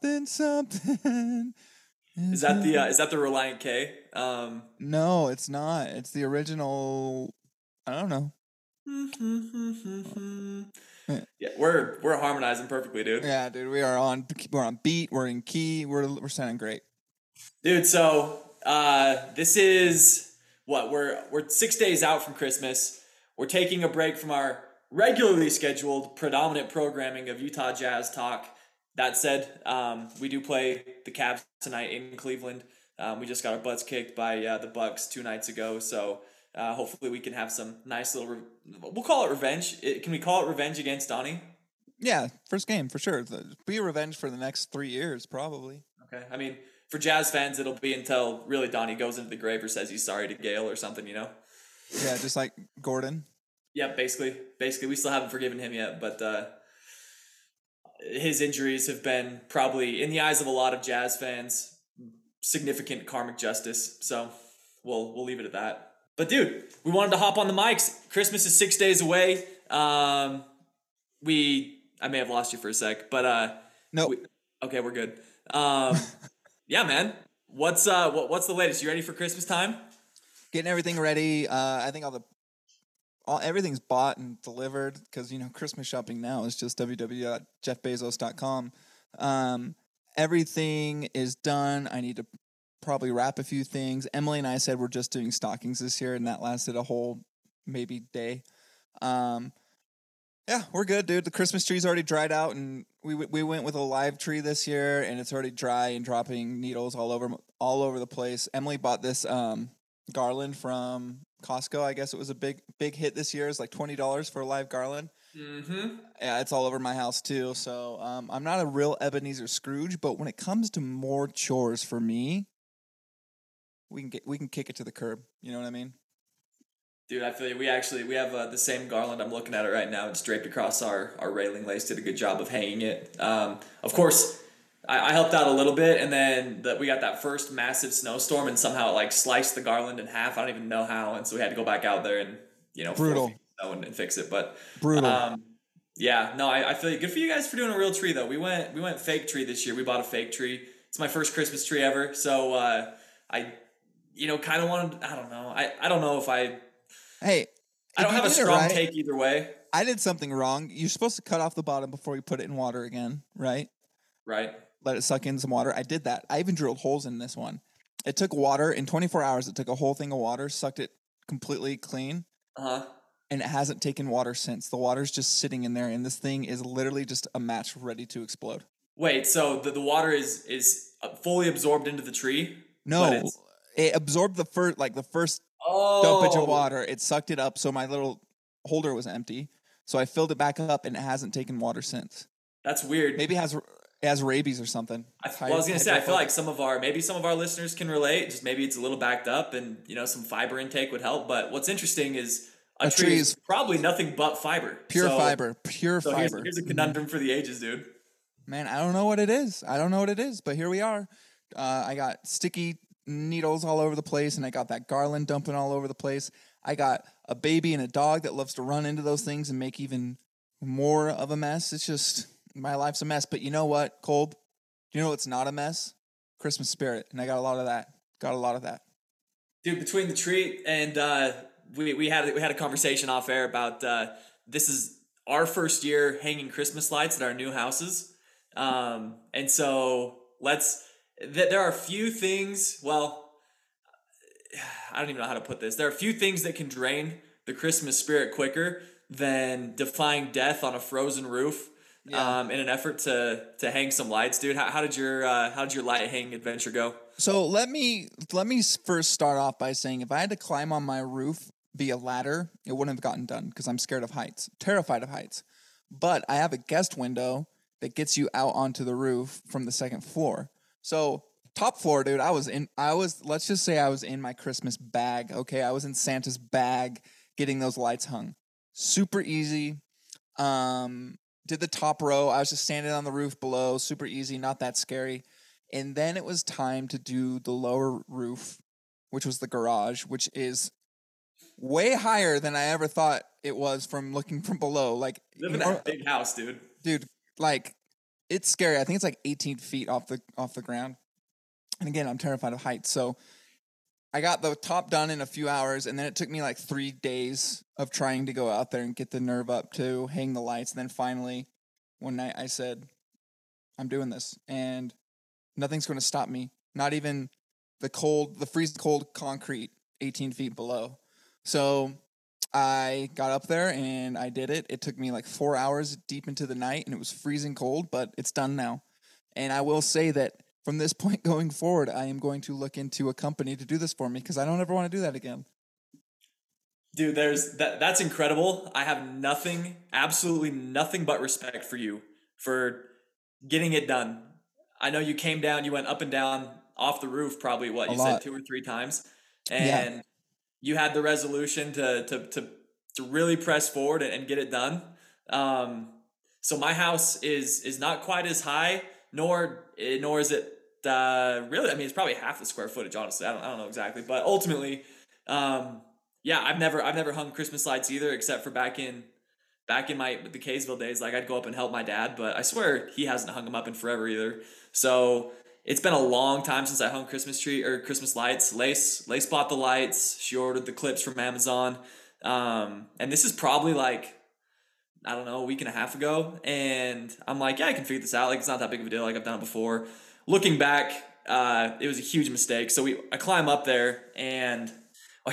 Something, something. Is that the uh, is that the Relient K? Um, No, it's not. It's the original. I don't know. yeah, we're we're harmonizing perfectly, dude. Yeah, dude, we are on. We're on beat. We're in key. We're we're sounding great. Dude, so uh, this is what we're we're six days out from Christmas. We're taking a break from our regularly scheduled predominant programming of Utah Jazz talk. That said, um, we do play the Cavs tonight in Cleveland. Um, we just got our butts kicked by uh, the Bucks two nights ago, so uh, hopefully we can have some nice little. Re- we'll call it revenge. It, can we call it revenge against Donnie? Yeah, first game for sure. The, be a revenge for the next three years, probably. Okay, I mean, for Jazz fans, it'll be until really Donnie goes into the grave or says he's sorry to Gail or something, you know. Yeah, just like Gordon. Yeah, basically, basically, we still haven't forgiven him yet, but uh, his injuries have been probably, in the eyes of a lot of Jazz fans, significant karmic justice. So we'll we'll leave it at that. But dude, we wanted to hop on the mics. Christmas is six days away. Um, we I may have lost you for a sec, but uh, no. Nope. Okay, we're good. Um, yeah, man. What's uh what, what's the latest? You ready for Christmas time? Getting everything ready. Uh, I think all the all everything's bought and delivered because you know Christmas shopping now is just www.jeffbezos.com. Um, everything is done. I need to probably wrap a few things. Emily and I said we're just doing stockings this year, and that lasted a whole maybe day. Um, yeah, we're good, dude. The Christmas tree's already dried out, and we we went with a live tree this year, and it's already dry and dropping needles all over all over the place. Emily bought this um, garland from Costco. I guess it was a big big hit this year. It's like twenty dollars for a live garland. Mm-hmm. Yeah, it's all over my house too. So um, I'm not a real Ebenezer Scrooge, but when it comes to more chores for me, we can get we can kick it to the curb. You know what I mean? Dude, I feel you. We actually we have uh, the same garland. I'm looking at it right now. It's draped across our our railing. Lace did a good job of hanging it. Um, of course, I, I helped out a little bit, and then the, we got that first massive snowstorm, and somehow it like sliced the garland in half. I don't even know how, and so we had to go back out there and you know brutal snow and, and, fix it. But brutal. Um, yeah, no, I, I feel. Good for you guys for doing a real tree though. We went we went fake tree this year. We bought a fake tree. It's my first Christmas tree ever. So uh, I, you know, kind of wanted. I don't know. I I don't know if I. Hey, I don't have a strong right, take either way. I did something wrong. You're supposed to cut off the bottom before you put it in water again, right? Right. Let it suck in some water. I did that. I even drilled holes in this one. It took water in 24 hours. It took a whole thing of water, sucked it completely clean. Uh huh. And it hasn't taken water since. The water's just sitting in there, and this thing is literally just a match ready to explode. Wait, so the, the water is is uh, fully absorbed into the tree? No, it absorbed the first like the first oh. dumpage of water. It sucked it up, so my little holder was empty. So I filled it back up, and it hasn't taken water since. That's weird. Maybe it has has rabies or something. I, well, I was gonna say, I feel like some of our maybe some of our listeners can relate. Just maybe it's a little backed up, and you know some fiber intake would help. But what's interesting is a, a tree, tree is probably nothing but fiber, pure so, fiber, pure so fiber. Here's, here's a conundrum mm-hmm. for the ages, dude. Man, I don't know what it is. I don't know what it is, but here we are. Uh, I got sticky needles all over the place, and I got that garland dumping all over the place. I got a baby and a dog that loves to run into those things and make even more of a mess. It's just my life's a mess. But you know what, Cole? You know what's not a mess? Christmas spirit, and I got a lot of that. Got a lot of that. Dude, between the tree and uh, we we had we had a conversation off air about uh, this is our first year hanging Christmas lights at our new houses, um, and so let's that there are a few things, well, I don't even know how to put this. There are a few things that can drain the Christmas spirit quicker than defying death on a frozen roof. Yeah. Um, in an effort to to hang some lights, dude. How, how did your uh, how did your light hanging adventure go? So let me let me first start off by saying if I had to climb on my roof via ladder, it wouldn't have gotten done because I'm scared of heights, terrified of heights. But I have a guest window that gets you out onto the roof from the second floor. So top floor, dude. I was in. I was. Let's just say I was in my Christmas bag. Okay, I was in Santa's bag getting those lights hung. Super easy. Um, did the top row. I was just standing on the roof below. Super easy, not that scary. And then it was time to do the lower roof, which was the garage, which is way higher than I ever thought it was from looking from below. Like, Live in that big house, dude. dude, like it's scary. I think it's like 18 feet off the off the ground. And again, I'm terrified of heights. So I got the top done in a few hours, and then it took me like three days of trying to go out there and get the nerve up to hang the lights. And then finally, one night, I said, "I'm doing this, and nothing's going to stop me. Not even the cold, the freeze cold concrete, 18 feet below." So I got up there and I did it. It took me like four hours deep into the night and it was freezing cold, but it's done now. And I will say that from this point going forward, I am going to look into a company to do this for me because I don't ever want to do that again. Dude, there's that that's incredible. I have nothing, absolutely nothing but respect for you for getting it done. I know you came down, you went up and down off the roof probably what A you lot. said two or three times. And you had the resolution to to to to really press forward and, and get it done. Um so my house is is not quite as high, nor eh, nor is it uh, really. I mean, it's probably half the square footage. Honestly, I don't, I don't know exactly, but ultimately, um, yeah, I've never I've never hung Christmas lights either, except for back in back in my the Kaysville days. Like I'd go up and help my dad, but I swear he hasn't hung them up in forever either. So it's been a long time since I hung Christmas tree or Christmas lights. Lace Lace bought the lights. She ordered the clips from Amazon, um, and this is probably like I don't know, a week and a half ago. And I'm like, yeah, I can figure this out. Like, it's not that big of a deal. Like, I've done it before. Looking back, uh, it was a huge mistake. So we, I climb up there and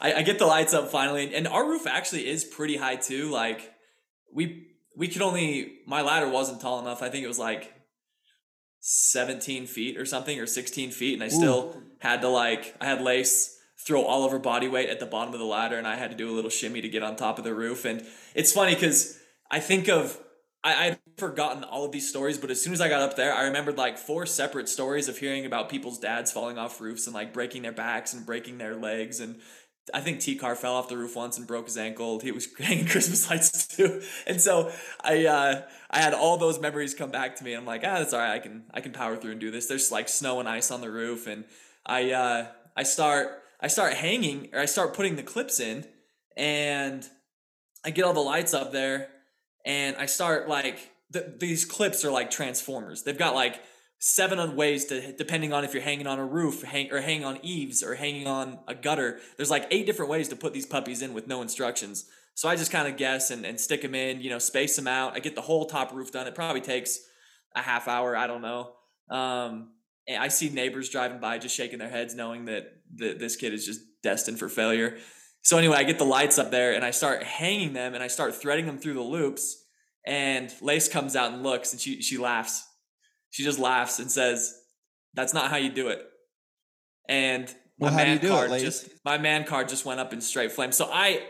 I, I get the lights up finally. And our roof actually is pretty high too. Like, we, we could only, my ladder wasn't tall enough. I think it was like 17 feet or something or 16 feet. And I still had to like, I had lace throw all of her body weight at the bottom of the ladder and I had to do a little shimmy to get on top of the roof. And it's funny because I think of I, I'd forgotten all of these stories, but as soon as I got up there, I remembered like four separate stories of hearing about people's dads falling off roofs and like breaking their backs and breaking their legs. And I think T Car fell off the roof once and broke his ankle. He was hanging Christmas lights too. And so I uh I had all those memories come back to me. And I'm like, ah, that's all right. I can I can power through and do this. There's like snow and ice on the roof, and I uh I start I start hanging or I start putting the clips in, and I get all the lights up there, and I start like th- these clips are like transformers. They've got like seven ways to depending on if you're hanging on a roof, hang or hanging on eaves or hanging on a gutter. There's like eight different ways to put these puppies in with no instructions. So I just kind of guess and, and stick them in, you know, space them out. I get the whole top roof done. It probably takes a half hour. I don't know. Um, I see neighbors driving by just shaking their heads, knowing that th- this kid is just destined for failure. So anyway, I get the lights up there and I start hanging them and I start threading them through the loops. And Lace comes out and looks and she she laughs. She just laughs and says, "That's not how you do it." And my Well, how do man do it, card just my man card just went up in straight flame. So I,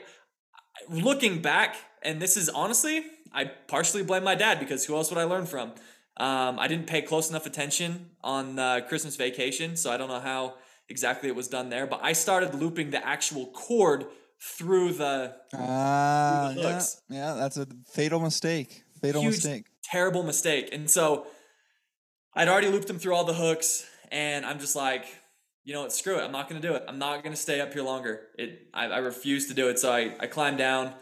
looking back, and this is honestly, I partially blame my dad because who else would I learn from? Um, I didn't pay close enough attention on uh, Christmas vacation, so I don't know how exactly it was done there. But I started looping the actual cord through the Ah, Through the yeah, hooks. yeah, that's a fatal mistake. Fatal Huge- mistake. terrible mistake. And so I'd already looped them through all the hooks, and I'm just like, you know what, screw it. I'm not gonna do it. I'm not gonna stay up here longer. It I, I refuse to do it. So I, I climbed down,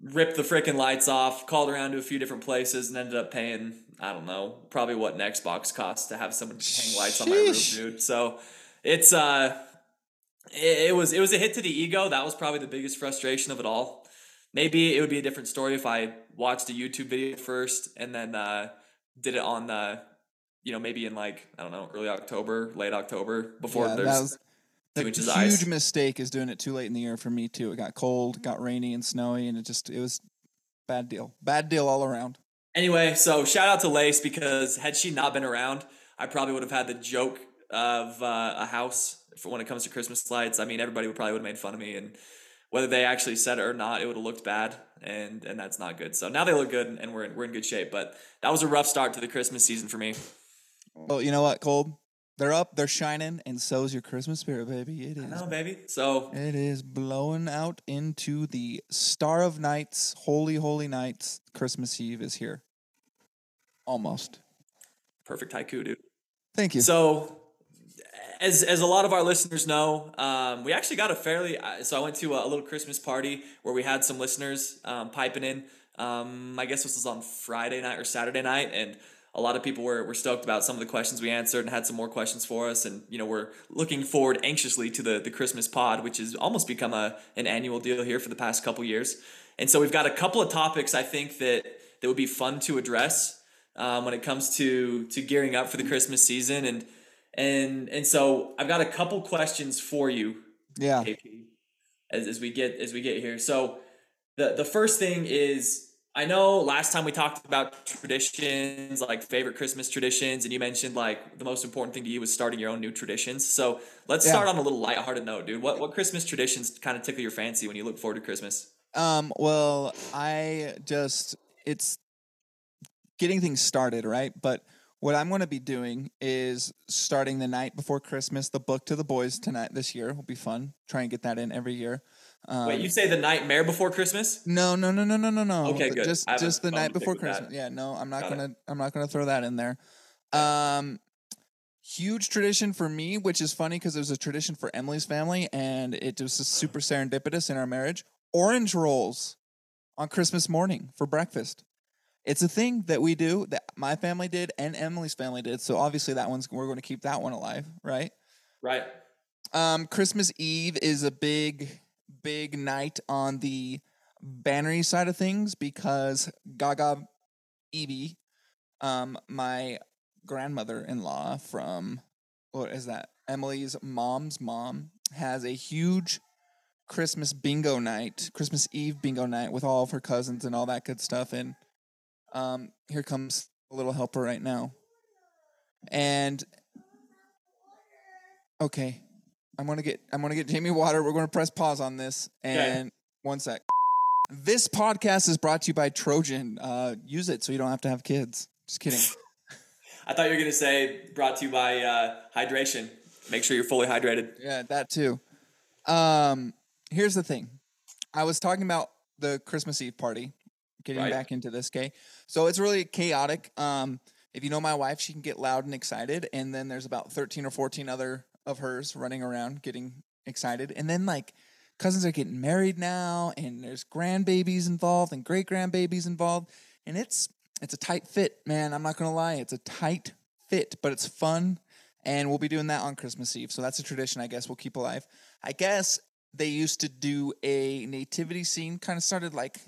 ripped the freaking lights off, called around to a few different places, and ended up paying, I don't know, probably what an Xbox costs to have someone hang lights on my roof, dude. So it's uh it, it was it was a hit to the ego. That was probably the biggest frustration of it all. Maybe it would be a different story if I watched a YouTube video first and then uh, did it on the, you know maybe in like I don't know early October, late October before Yeah, there's the huge ice. mistake is doing it too late in the year for me too. It got cold, got rainy and snowy, and it just it was bad deal. Bad deal all around. Anyway, so shout out to Lace because had she not been around, I probably would have had the joke of uh, a house for when it comes to Christmas lights. I mean, everybody would probably would have made fun of me, and whether they actually said it or not, it would have looked bad, and and that's not good. So now they look good, and we're in, we're in good shape. But that was a rough start to the Christmas season for me. Well, you know what, Cole? They're up, they're shining, and so's your Christmas spirit, baby. It is, I know, baby. So It is blowing out into the star of nights, holy, holy nights. Christmas Eve is here. Almost. perfect haiku, dude. Thank you. So as as a lot of our listeners know, um, we actually got a fairly. uh, So I went to a, little Christmas party where we had some listeners um, piping in. Um, I guess this was on Friday night or Saturday night, and a lot of people were, were stoked about some of the questions we answered and had some more questions for us. And you know, we're looking forward anxiously to the the Christmas pod, which has almost become a an annual deal here for the past couple years. And so we've got a couple of topics I think that that would be fun to address um, when it comes to to gearing up for the Christmas season and and and so I've got a couple questions for you, Yeah. KP, as, as we get as we get here. So the the first thing is I know last time we talked about traditions, like favorite Christmas traditions, and you mentioned like the most important thing to you was starting your own new traditions. So let's Yeah. start on a little lighthearted note, dude. What what Christmas traditions kind of tickle your fancy when you look forward to Christmas? Um, well, I just it's getting things started, right? But what I'm going to be doing is starting the night before Christmas, the book to the boys tonight this year will be fun. Try and get that in every year. Um, Wait, you say the nightmare before Christmas? no, no, no, no, no, no, no. Okay, good. Just I have a just the night before with that. Christmas. Yeah, no, I'm not Got gonna I'm not gonna throw that in there. Um, huge tradition for me, which is funny because it was a tradition for Emily's family, and it was super serendipitous in our marriage. Orange rolls on Christmas morning for breakfast. It's a thing that we do that my family did and Emily's family did. So obviously that one's we're going to keep that one alive, right? Right. Um, Christmas Eve is a big, big night on the bannery side of things because Gaga Evie, um, my grandmother in law from what is that? Emily's mom's mom has a huge Christmas bingo night, Christmas Eve bingo night with all of her cousins and all that good stuff. And um, here comes a little helper right now. And okay, I'm gonna get I'm gonna get Jamie water. We're gonna press pause on this and one sec. This podcast is brought to you by Trojan. Uh, use it so you don't have to have kids. Just kidding. I thought you were gonna say brought to you by uh, hydration. Make sure you're fully hydrated. Yeah, that too. Um, here's the thing. I was talking about the Christmas Eve party, getting Right. back into this, okay? So it's really chaotic. Um, if you know my wife, she can get loud and excited, and then there's about 13 or 14 other of hers running around getting excited. And then like cousins are getting married now, and there's grandbabies involved and great grandbabies involved, and it's it's a tight fit, man. I'm not gonna lie, it's a tight fit, but it's fun and we'll be doing that on Christmas Eve. So that's a tradition I guess we'll keep alive. I guess they used to do a nativity scene, kind of started like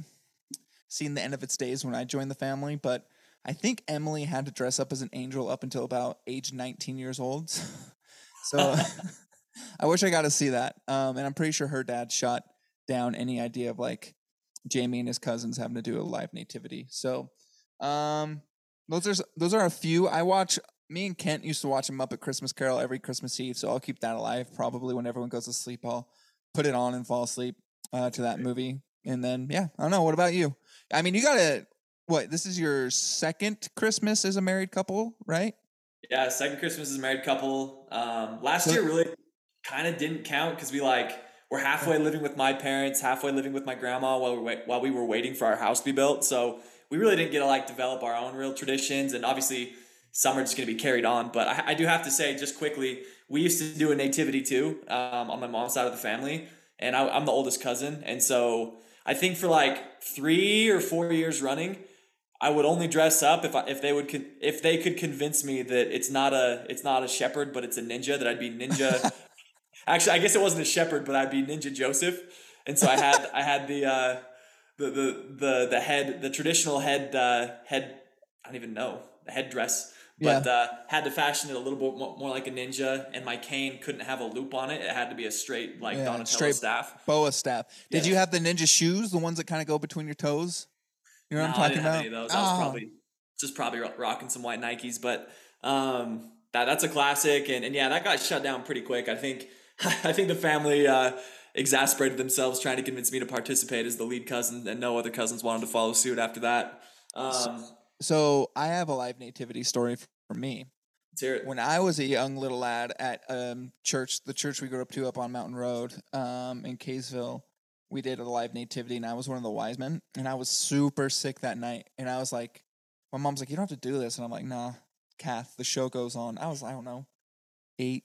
seeing the end of its days when I joined the family, but I think Emily had to dress up as an angel up until about age 19 years old. so I wish I got to see that. Um, and I'm pretty sure her dad shot down any idea of like Jamie and his cousins having to do a live nativity. So um, those are those are a few. I watch. Me and Kent used to watch a Muppet Christmas Carol every Christmas Eve, so I'll keep that alive. Probably when everyone goes to sleep, I'll put it on and fall asleep uh, to that movie. And then, yeah, I don't know. What about you? I mean, you gotta. What? This is your second Christmas as a married couple, right? Yeah, second Christmas as a married couple. Um, last So- year really kind of didn't count because we like we're halfway living with my parents, halfway living with my grandma while we wait, while we were waiting for our house to be built. So we really didn't get to like develop our own real traditions, and obviously some are just going to be carried on. But I, I do have to say, just quickly, we used to do a nativity too um, on my mom's side of the family, and I, I'm the oldest cousin, and so I think for like three or four years running. I would only dress up if I, if they would con- if they could convince me that it's not a it's not a shepherd but it's a ninja that I'd be ninja. Actually, I guess it wasn't a shepherd, but I'd be Ninja Joseph. And so I had I had the uh, the the the the head the traditional head uh, head I don't even know the headdress, but uh, had to fashion it a little bit more, like a ninja. And my cane couldn't have a loop on it; it had to be a straight like Yeah, Donatello straight staff. Bo staff. Did Yeah. you have the ninja shoes, the ones that kind of go between your toes? You know what No, I'm I talking didn't about? have any of those. I was Oh. probably just probably rocking some white Nikes, but um, that that's a classic, and, and yeah, that got shut down pretty quick. I think I think the family uh, exasperated themselves trying to convince me to participate as the lead cousin, and no other cousins wanted to follow suit after that. Um, So I have a live nativity story for me. let's hear it. When I was a young little lad at um, church, the church we grew up to up on Mountain Road um, in Kaysville, we did a live nativity, and I was one of the wise men, and I was super sick that night, and I was like, my mom's like, you don't have to do this, and I'm like, nah, Kath, the show goes on. I was, I don't know, eight,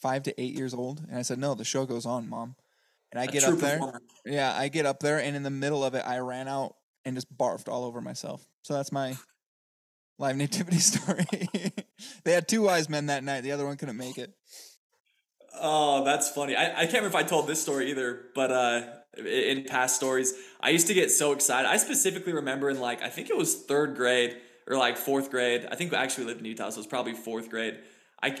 five to eight years old, and I said, "No, the show goes on, mom." And I A get up there. performer. Yeah, I get up there, and in the middle of it, I ran out and just barfed all over myself. So that's my live nativity story. they had two wise men that night. The other one couldn't make it. Oh, that's funny. I, I can't remember if I told this story either, but uh, in past stories, I used to get so excited. I specifically remember in like, I think it was third grade or like fourth grade. I think we actually lived in Utah, so it was probably fourth grade. I,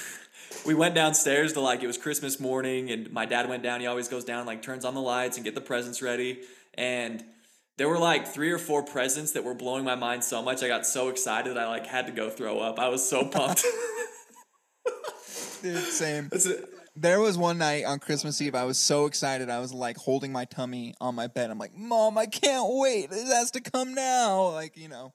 we went downstairs to like, it was Christmas morning, and my dad went down. He always goes down, like, turns on the lights and get the presents ready. And there were like three or four presents that were blowing my mind so much. I got so excited, I like had to go throw up. I was so pumped. Dude, same. That's it. There was one night on Christmas Eve. I was so excited. I was like holding my tummy on my bed. I'm like, Mom, I can't wait. This has to come now. Like, you know,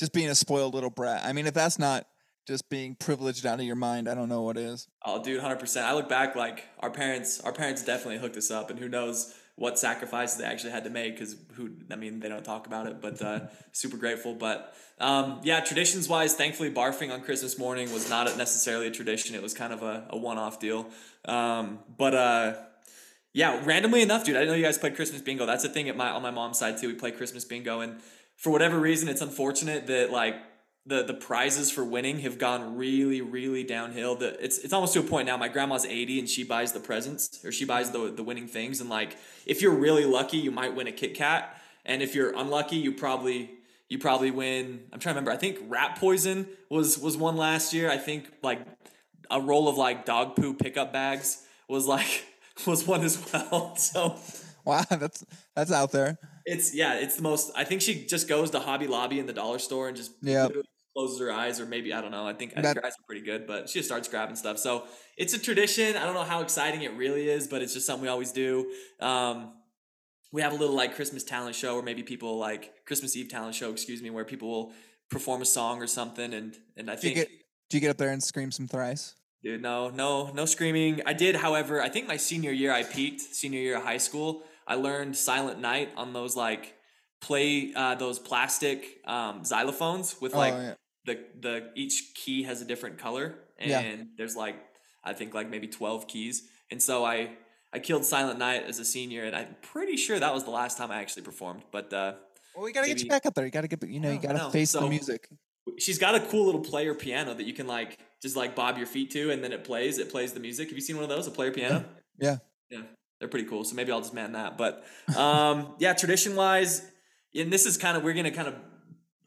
just being a spoiled little brat. I mean, if that's not just being privileged out of your mind, I don't know what is. Oh, dude, hundred percent. I look back like our parents. Our parents definitely hooked us up, and who knows what sacrifices they actually had to make because who? I mean, they don't talk about it, but uh, super grateful. But um, yeah, traditions wise, thankfully, barfing on Christmas morning was not necessarily a tradition. It was kind of a, a one off deal. Um, but uh, yeah, randomly enough, dude, I know you guys played Christmas bingo. That's a thing at my on my mom's side too. We play Christmas bingo, and for whatever reason, it's unfortunate that like the the prizes for winning have gone really really downhill. The it's it's almost to a point now. My grandma's eighty and she buys the presents or she buys the the winning things. And like if you're really lucky, you might win a Kit Kat, and if you're unlucky, you probably you probably win. I'm trying to remember. I think rat poison was was one last year. I think like a roll of like dog poo pickup bags was like was one as well. So Wow, that's that's out there. it's yeah, it's the most. I think she just goes to Hobby Lobby in the dollar store and just Yeah. Closes her eyes, or maybe I don't know. I think, I That- her eyes are pretty good, but she just starts grabbing stuff. So it's a tradition. I don't know how exciting it really is, but it's just something we always do. Um, we have a little like Christmas talent show, or maybe people like Christmas Eve talent show, excuse me, where people will perform a song or something, and and I Do you think. get do you get up there and scream some thrice? Dude, no, no, no screaming. I did, however, I think my senior year I peaked. Senior year of high school, I learned Silent Night on those like play uh, those plastic um, xylophones with like oh, yeah. The the each key has a different color and Yeah. there's like I think like maybe twelve keys. And so I I killed Silent Night as a senior, and I'm pretty sure that was the last time I actually performed. But uh, Well, we gotta get you back up there. You gotta get you know you gotta know. face the music. she's got a cool little player piano that you can like just like bob your feet to, and then it plays. It plays the music. Have you seen one of those? A player piano? Yeah. Yeah, they're pretty cool. So maybe I'll just man that. But um, yeah, tradition wise, and this is kind of we're gonna kind of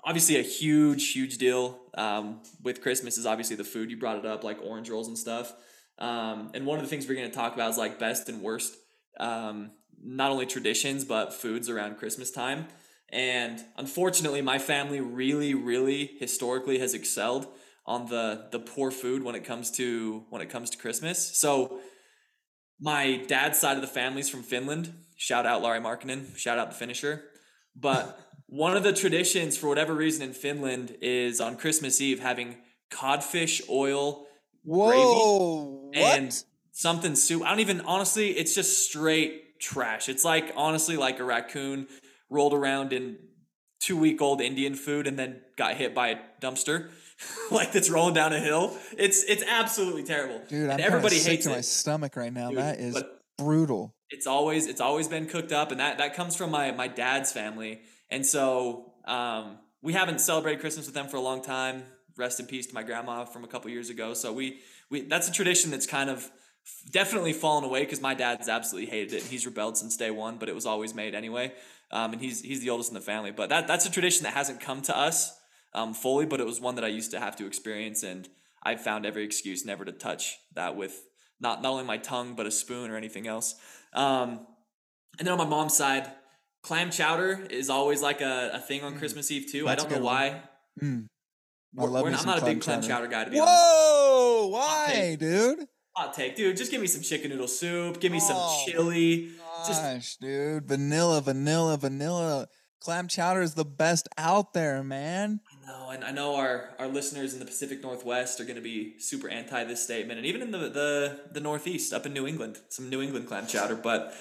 obviously a huge, huge deal um, with Christmas is obviously the food. You brought it up, like orange rolls and stuff. Um, and one of the things we're gonna talk about is like best and worst, um, not only traditions but foods around Christmas time. And unfortunately, my family really, really historically has excelled on the the poor food when it comes to when it comes to Christmas. So my dad's side of the family's from Finland. Shout out Lauri Markkanen. Shout out the Finnisher. But one of the traditions, for whatever reason, in Finland is on Christmas Eve having codfish oil Whoa! What? and something soup. I don't even honestly. It's just straight trash. It's like honestly like a raccoon rolled around in two week old Indian food and then got hit by a dumpster. like that's rolling down a hill. It's it's absolutely terrible. Dude, I'm everybody sick hates to it. my stomach right now. Dude, that is brutal. it's always it's always been cooked up and that that comes from my my dad's family and so um we haven't celebrated christmas with them for a long time. Rest in peace to my grandma from a couple years ago. So we we that's a tradition that's kind of definitely fallen away because my dad's absolutely hated it. He's rebelled since day one but it was always made anyway. Um, and he's he's the oldest in the family. But that that's a tradition that hasn't come to us um, fully but it was one that i used to have to experience and i've found every excuse never to touch that with not not only my tongue but a spoon or anything else. Um, and then on my mom's side, clam chowder is always like a, a thing on Christmas Eve too. I don't know why. Mm. I love we're, I'm not a big clam chowder. chowder guy to be honest. Whoa! Why, dude? Hot take, dude. Just give me some chicken noodle soup. Give me some Oh, chili. Just Gosh, dude, vanilla, vanilla, vanilla. Clam chowder is the best out there, man. I know, and I know our, our listeners in the Pacific Northwest are going to be super anti this statement, and even in the, the the Northeast, up in New England, some New England clam chowder, but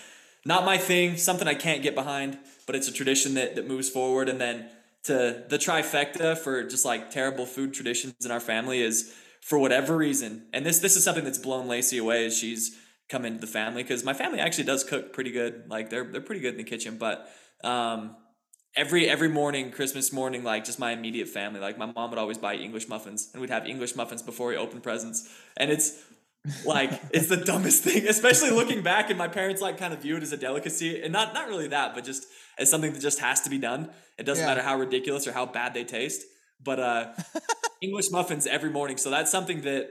not my thing. Something I can't get behind, but it's a tradition that that moves forward. And then to the trifecta for just like terrible food traditions in our family is for whatever reason, and this this is something that's blown Lacey away as she's come into the family because my family actually does cook pretty good. Like they're they're pretty good in the kitchen, but um, every every morning, Christmas morning, like just my immediate family, like my mom would always buy English muffins, and we'd have English muffins before we open presents, and it's like it's the dumbest thing, especially looking back. And my parents like kind of view it as a delicacy, and not not really that, but just as something that just has to be done. It doesn't Yeah. matter how ridiculous or how bad they taste. But uh, English muffins every morning, so that's something that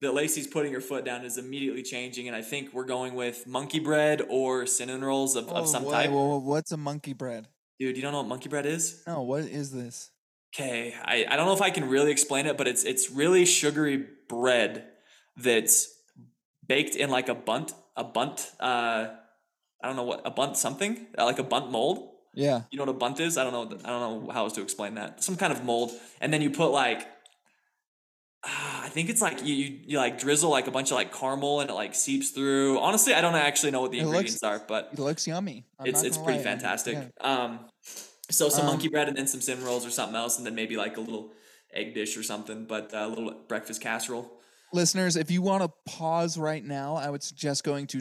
that Lacey's putting her foot down is immediately changing, and I think we're going with monkey bread or cinnamon rolls of, Oh, of some type. wha- what's a monkey bread? Dude, you don't know what monkey bread is? No, what is this? Okay, I, I don't know if I can really explain it, but it's it's really sugary bread that's baked in like a Bundt a Bundt uh I don't know what a Bundt something uh, like a Bundt mold. Yeah. You know what a Bundt is? I don't know. I don't know how else to explain that. Some kind of mold, and then you put like. ah, I think it's like you, you you like drizzle like a bunch of like caramel and it like seeps through. Honestly, I don't actually know what the It looks- ingredients are, but It looks yummy. I'm it's it's pretty lie. fantastic. Yeah. Um, so some Um, monkey bread and then some cinnamon rolls or something else, and then maybe like a little egg dish or something, but uh, a little breakfast casserole. Listeners, if you want to pause right now, I would suggest going to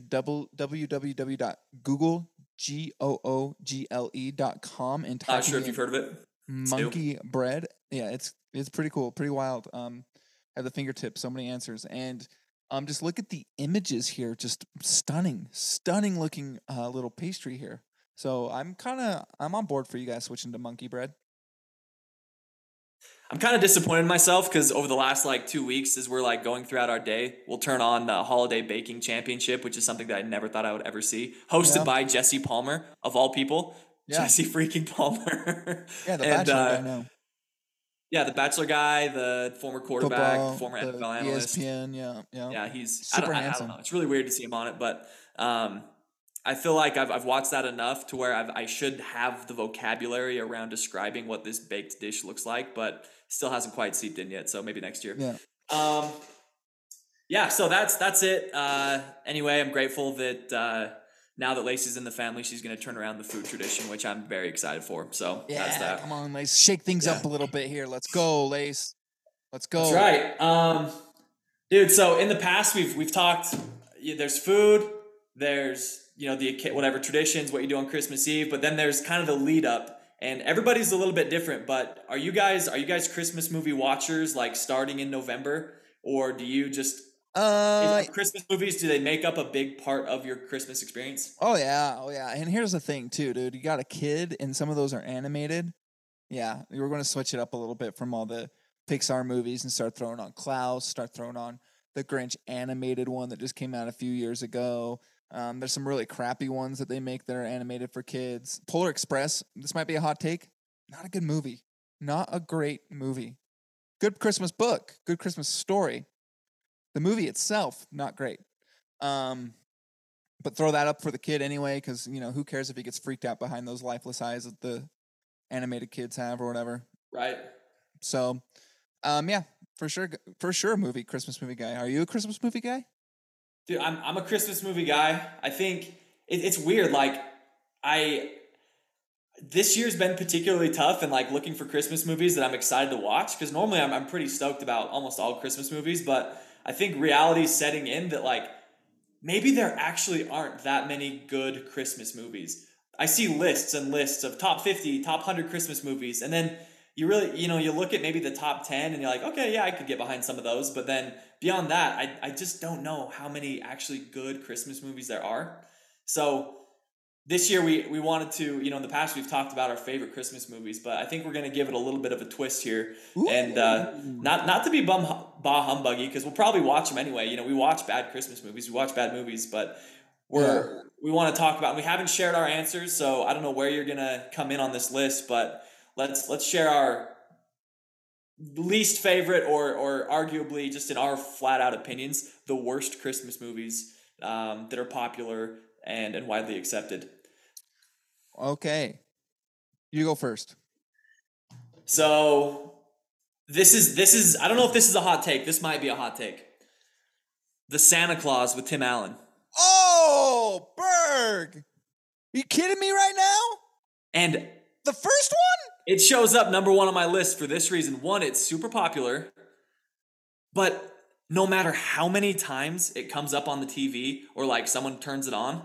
www.google G O O G L E dot com and Not sure if you've heard of it. monkey bread. Yeah, it's it's pretty cool, pretty wild. Um, at the fingertips, so many answers, and um, just look at the images here. Just stunning, stunning looking uh, little pastry here. So I'm kind of I'm on board for you guys switching to monkey bread. I'm kind of disappointed in myself because over the last like two weeks, as we're like going throughout our day, we'll turn on the Holiday Baking Championship, which is something that I never thought I would ever see, hosted Yeah. by Jesse Palmer of all people. Yeah. Jesse freaking Palmer. Yeah, the And, bachelor uh, guy now. Yeah, the Bachelor guy, the former quarterback, Football, former NFL analyst. ESPN, yeah, yeah. Yeah, he's Super I don't, I- I, handsome. don't know. It's really weird to see him on it, but um, I feel like I've, I've watched that enough to where I've, I should have the vocabulary around describing what this baked dish looks like, but still hasn't quite seeped in yet. So maybe next year. Yeah. Um, yeah. So that's that's it. Uh, anyway, I'm grateful that uh, now that Lacey's in the family, she's going to turn around the food tradition, which I'm very excited for. So Yeah, that's that. come on, Lace. Shake things up a little bit here. Let's go, Lace. Let's go. That's right. Um, dude, so in the past we've we've talked yeah, there's food, there's you know the whatever traditions, what you do on Christmas Eve, but then there's kind of the lead up and everybody's a little bit different, but are you guys are you guys Christmas movie watchers like starting in November or do you just Uh, is- Christmas movies do they make up a big part of your Christmas experience? oh yeah, oh yeah. And here's the thing too, dude. You got a kid, and some of those are animated. Yeah, we're going to switch it up a little bit from all the Pixar movies and start throwing on Klaus, start throwing on the Grinch animated one that just came out a few years ago. Um, there's some really crappy ones that they make that are animated for kids. Polar Express. This might be a hot take. Not a good movie. Not a great movie. Good Christmas book. Good Christmas story. The movie itself, not great. Um, but throw that up for the kid anyway, because you know who cares if he gets freaked out behind those lifeless eyes that the animated kids have or whatever. Right. So, um, yeah, for sure, for sure, movie Christmas movie guy. Are you a Christmas movie guy? Dude, I'm I'm a Christmas movie guy. I think it, it's weird. Like I this year's been particularly tough and like looking for Christmas movies that I'm excited to watch because normally I'm I'm pretty stoked about almost all Christmas movies, but I think reality's setting in that like maybe there actually aren't that many good Christmas movies. I see lists and lists of top 50, top 100 Christmas movies and then you really, you know, you look at maybe the top 10 and you're like, okay, yeah, I could get behind some of those. But then beyond that, I, I just don't know how many actually good Christmas movies there are. So this year we, we wanted to, you know, in the past we've talked about our favorite Christmas movies, but I think we're going to give it a little bit of a twist here. And uh, not not to be bum bah humbuggy because we'll probably watch them anyway. You know, we watch bad Christmas movies, we watch bad movies, but we're we want to talk about. We haven't shared our answers, so I don't know where you're gonna come in on this list, but let's let's share our least favorite or or arguably just in our flat out opinions the worst Christmas movies um, that are popular and and widely accepted. Okay, you go first. So this is this is I don't know if this is a hot take. This might be a hot take. The Santa Claus with Tim Allen. Oh, Berg! Are you kidding me right now? And The first one? It shows up number one on my list for this reason. One, it's super popular, but no matter how many times it comes up on the TV or like someone turns it on,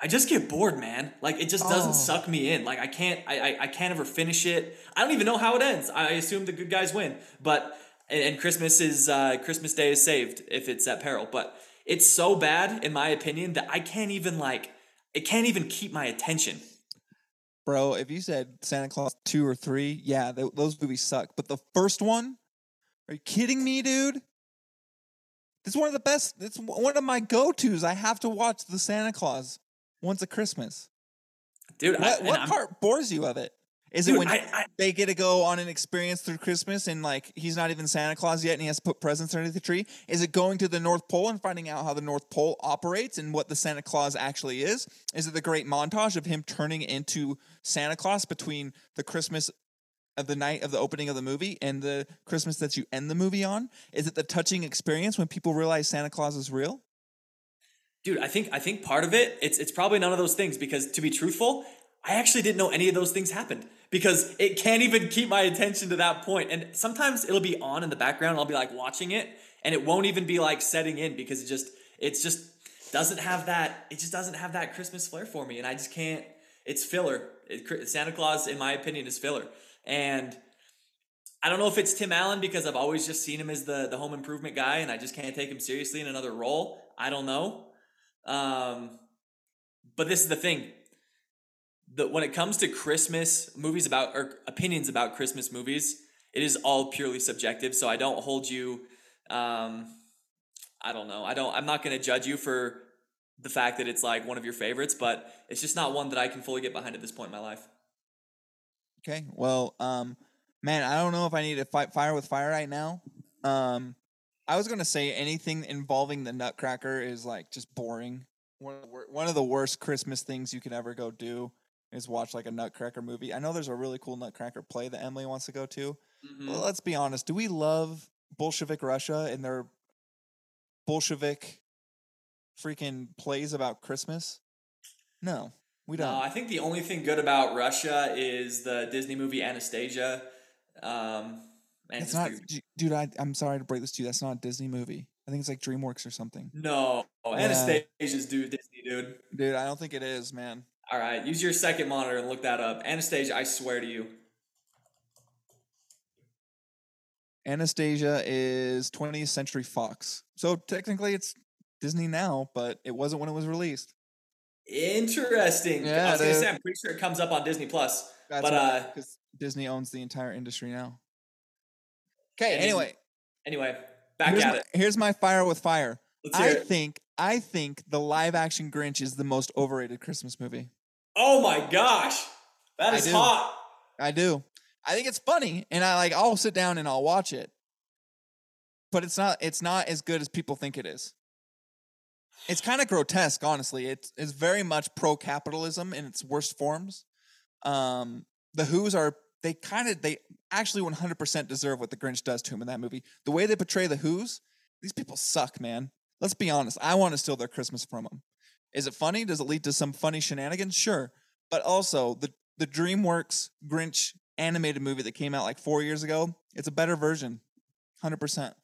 I just get bored, man. Like it just doesn't Oh. suck me in. Like I can't, I, I, I can't ever finish it. I don't even know how it ends. I assume the good guys win, but and, and Christmas is uh, Christmas Day is saved if it's at peril. But it's so bad, in my opinion, that I can't even like it can't even keep my attention. Bro, if you said Santa Claus 2 or 3, yeah, th- those movies suck. But the first one, are you kidding me, dude? It's one of the best. It's one of my go-tos. I have to watch the Santa Claus once a Christmas. Dude, I, What, and what part bores you of it? Is it when I, I, they get to go on an experience through Christmas and like he's not even Santa Claus yet and he has to put presents underneath the tree? Is it going to the North Pole and finding out how the North Pole operates and what the Santa Claus actually is? Is it the great montage of him turning into Santa Claus between the Christmas of the night of the opening of the movie and the Christmas that you end the movie on? Is it the touching experience when people realize Santa Claus is real? dude, I think I think part of it it's it's probably none of those things because to be truthful, I actually didn't know any of those things happened because it can't even keep my attention to that point. And sometimes it'll be on in the background. I'll be like watching it, and it won't even be like setting in because it just it's just doesn't have that it just doesn't have that Christmas flair for me, and I just can't. It's filler. It, Santa Claus, in my opinion, is filler, and. I don't know if it's Tim Allen because I've always just seen him as the the home improvement guy and I just can't take him seriously in another role. I don't know. Um, but this is the thing. The, when it comes to Christmas movies about or opinions about Christmas movies, it is all purely subjective. So I don't hold you. Um, I don't know. I don't. I'm not going to judge you for the fact that it's like one of your favorites, but it's just not one that I can fully get behind at this point in my life. Okay. Well, um, man, I don't know if I need to fight fire with fire right now. Um, I was gonna say anything involving the Nutcracker is like just boring. One of the one of the worst Christmas things you can ever go do is watch like a Nutcracker movie. I know there's a really cool Nutcracker play that Emily wants to go to. Mhm. Well, let's be honest. Do we love Bolshevik Russia and their Bolshevik freaking plays about Christmas? No, we don't. No, I think the only thing good about Russia is the Disney movie Anastasia. Um, and It's not, the- dude. I, I'm sorry to break this to you. That's not a Disney movie. I think it's like DreamWorks or something. no, Yeah. Anastasia's dude, Disney dude. Dude, I don't think it is, man. All right, use your second monitor and look that up. Anastasia, I swear to you. Anastasia is 20th Century Fox. So technically it's Disney now, but it wasn't when it was released. Interesting. Yeah, I was going to say, I'm pretty sure it comes up on Disney Plus. That's But, uh, because Disney owns the entire industry now. Okay, anyway, Anyway, back here's at my, it. here's my fire with fire. I it. think I think the live action Grinch is the most overrated Christmas movie. Oh my gosh, that is I hot. I do. I think it's funny, and I like. I'll sit down and I'll watch it, but it's not. It's not as good as people think it is. It's kind of grotesque, honestly. It's it's very much pro capitalism in its worst forms. Um, the Who's are they kind of they actually one hundred percent deserve what the Grinch does to him in that movie. The way they portray the Who's, these people suck, man. Let's be honest. I want to steal their Christmas from them. Is it funny? Does it lead to some funny shenanigans? Sure, but also the the DreamWorks Grinch animated movie that came out like four years ago. It's a better version, hundred percent.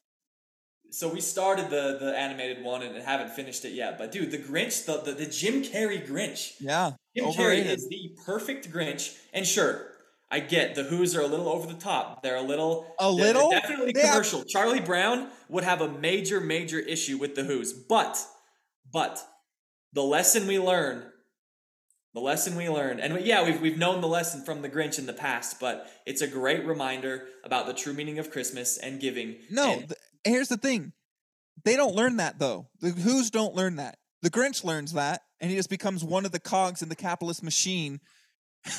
So we started the the animated one and haven't finished it yet. But dude, the Grinch, the the, the Jim Carrey Grinch. Yeah, Jim overrated. Carrey is the perfect Grinch. And sure, I get the Who's are a little over the top. They're a little A little? definitely They have- commercial. Charlie Brown would have a major major issue with the Who's, but but the lesson we learn. The lesson we learned, and yeah, we've we've known the lesson from the Grinch in the past, but it's a great reminder about the true meaning of Christmas and giving. No, and- th- here's the thing. They don't learn that though. The Who's don't learn that. The Grinch learns that, and he just becomes one of the cogs in the capitalist machine.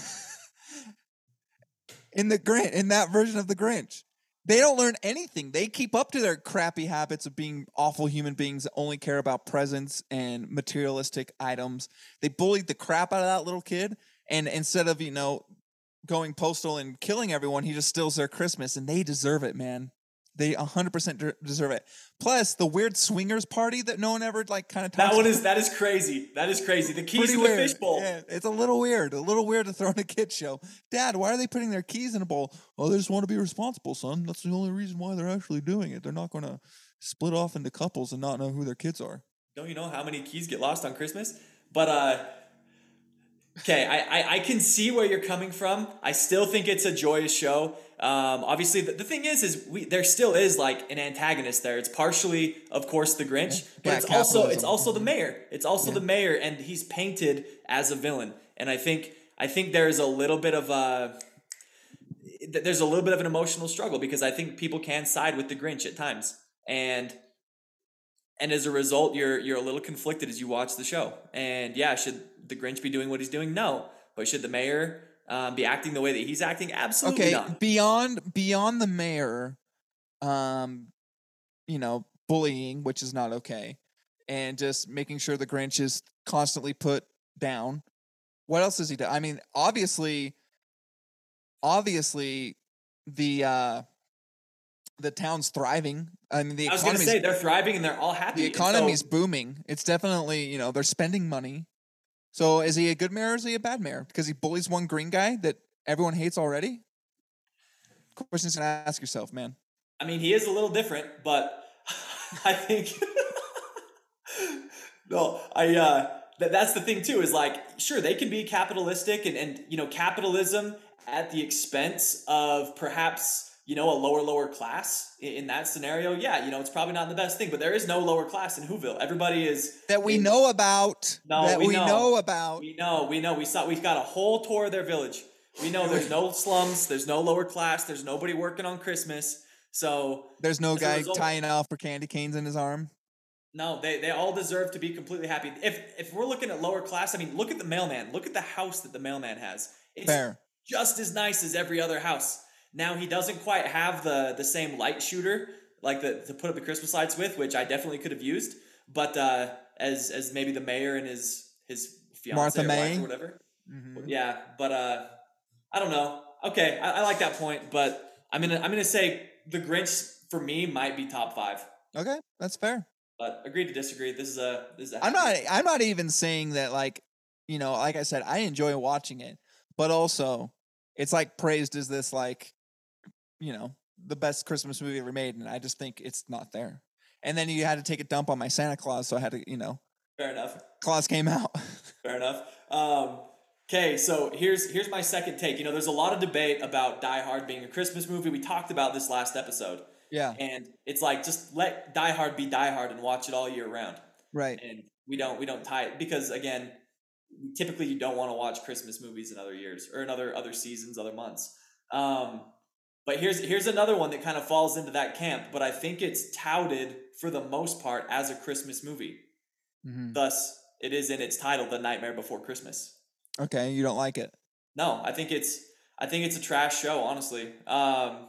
in the Grinch, in that version of the Grinch, they don't learn anything. They keep up to their crappy habits of being awful human beings that only care about presents and materialistic items. They bullied the crap out of that little kid, and instead of you know going postal and killing everyone, he just steals their Christmas, and they deserve it, man. They 100% de- deserve it. Plus, the weird swingers party that no one ever like kind of that one is that is crazy. That is crazy. The keys pretty to weird. a fishbowl. Yeah, it's a little weird. A little weird to throw in a kid show. Dad, why are they putting their keys in a bowl? Oh, they just want to be responsible, son. That's the only reason why they're actually doing it. They're not going to split off into couples and not know who their kids are. Don't you know how many keys get lost on Christmas? But uh okay, I, I I can see where you're coming from. I still think it's a joyous show. Um, obviously, the, the thing is, is we there still is like an antagonist there. It's partially, of course, the Grinch, but Yeah, it's also it's also the mayor. It's also the mayor, and he's painted as a villain. And I think I think there is a little bit of a th- there's a little bit of an emotional struggle because I think people can side with the Grinch at times, and and as a result, you're you're a little conflicted as you watch the show. And yeah, should the Grinch be doing what he's doing? No, but should the mayor um, be acting the way that he's acting? Absolutely okay, not. beyond beyond the mayor, um, you know, bullying, which is not okay, and just making sure the Grinch is constantly put down. What else does he do? I mean, obviously, obviously, the uh the town's thriving. I mean, the I was going to say they're thriving and they're all happy. the And so- economy's booming. It's definitely, you know, they're spending money. So is he a good mayor or is he a bad mayor? Because he bullies one green guy that everyone hates already? Questions to ask yourself, man. I mean, he is a little different, but I think no, I uh that, that's the thing too is like sure they can be capitalistic and and you know capitalism at the expense of perhaps you know a lower lower class in, in that scenario. Yeah, you know it's probably not the best thing, but there is no lower class in Whoville. Everybody is That we is- know about. No, that we we, know. know. about. We know, we know. We saw. We've got a whole tour of their village. We know there's no slums. There's no lower class. There's nobody working on Christmas. So There's no guy result- tying off for candy canes in his arm. No, they, they all deserve to be completely happy. If if we're looking at lower class, I mean, look at the mailman. Look at the house that the mailman has. It's Fair. just as nice as every other house. Now he doesn't quite have the the same light shooter like the to put up the Christmas lights with, which I definitely could have used. But uh, as as maybe the mayor and his his fiance Martha or or whatever. Mhm. Yeah, but uh, I don't know. Okay, I, I like that point, but I'm gonna I'm gonna say the Grinch for me might be top five. Okay, that's fair. But agree to disagree. This is a this is a I'm not I'm not even saying that like, you know, like I said, I enjoy watching it, but also it's like praised as this like, you know, the best Christmas movie ever made, and I just think it's not there. And then you had to take a dump on my Santa Claus, so I had to, you know, Fair enough. Claus came out. Fair enough. Um, okay, so here's here's my second take. You know, there's a lot of debate about Die Hard being a Christmas movie. We talked about this last episode, yeah, and it's like just let Die Hard be Die Hard and watch it all year round. right. And we don't we don't tie it because again, typically you don't want to watch Christmas movies in other years or in other other seasons, other months. Um, but here's here's another one that kind of falls into that camp, but I think it's touted for the most part as a Christmas movie. Mhm. Thus, it is in its title, The Nightmare Before Christmas. Okay, you don't like it. No, I think it's I think it's a trash show, honestly. Um,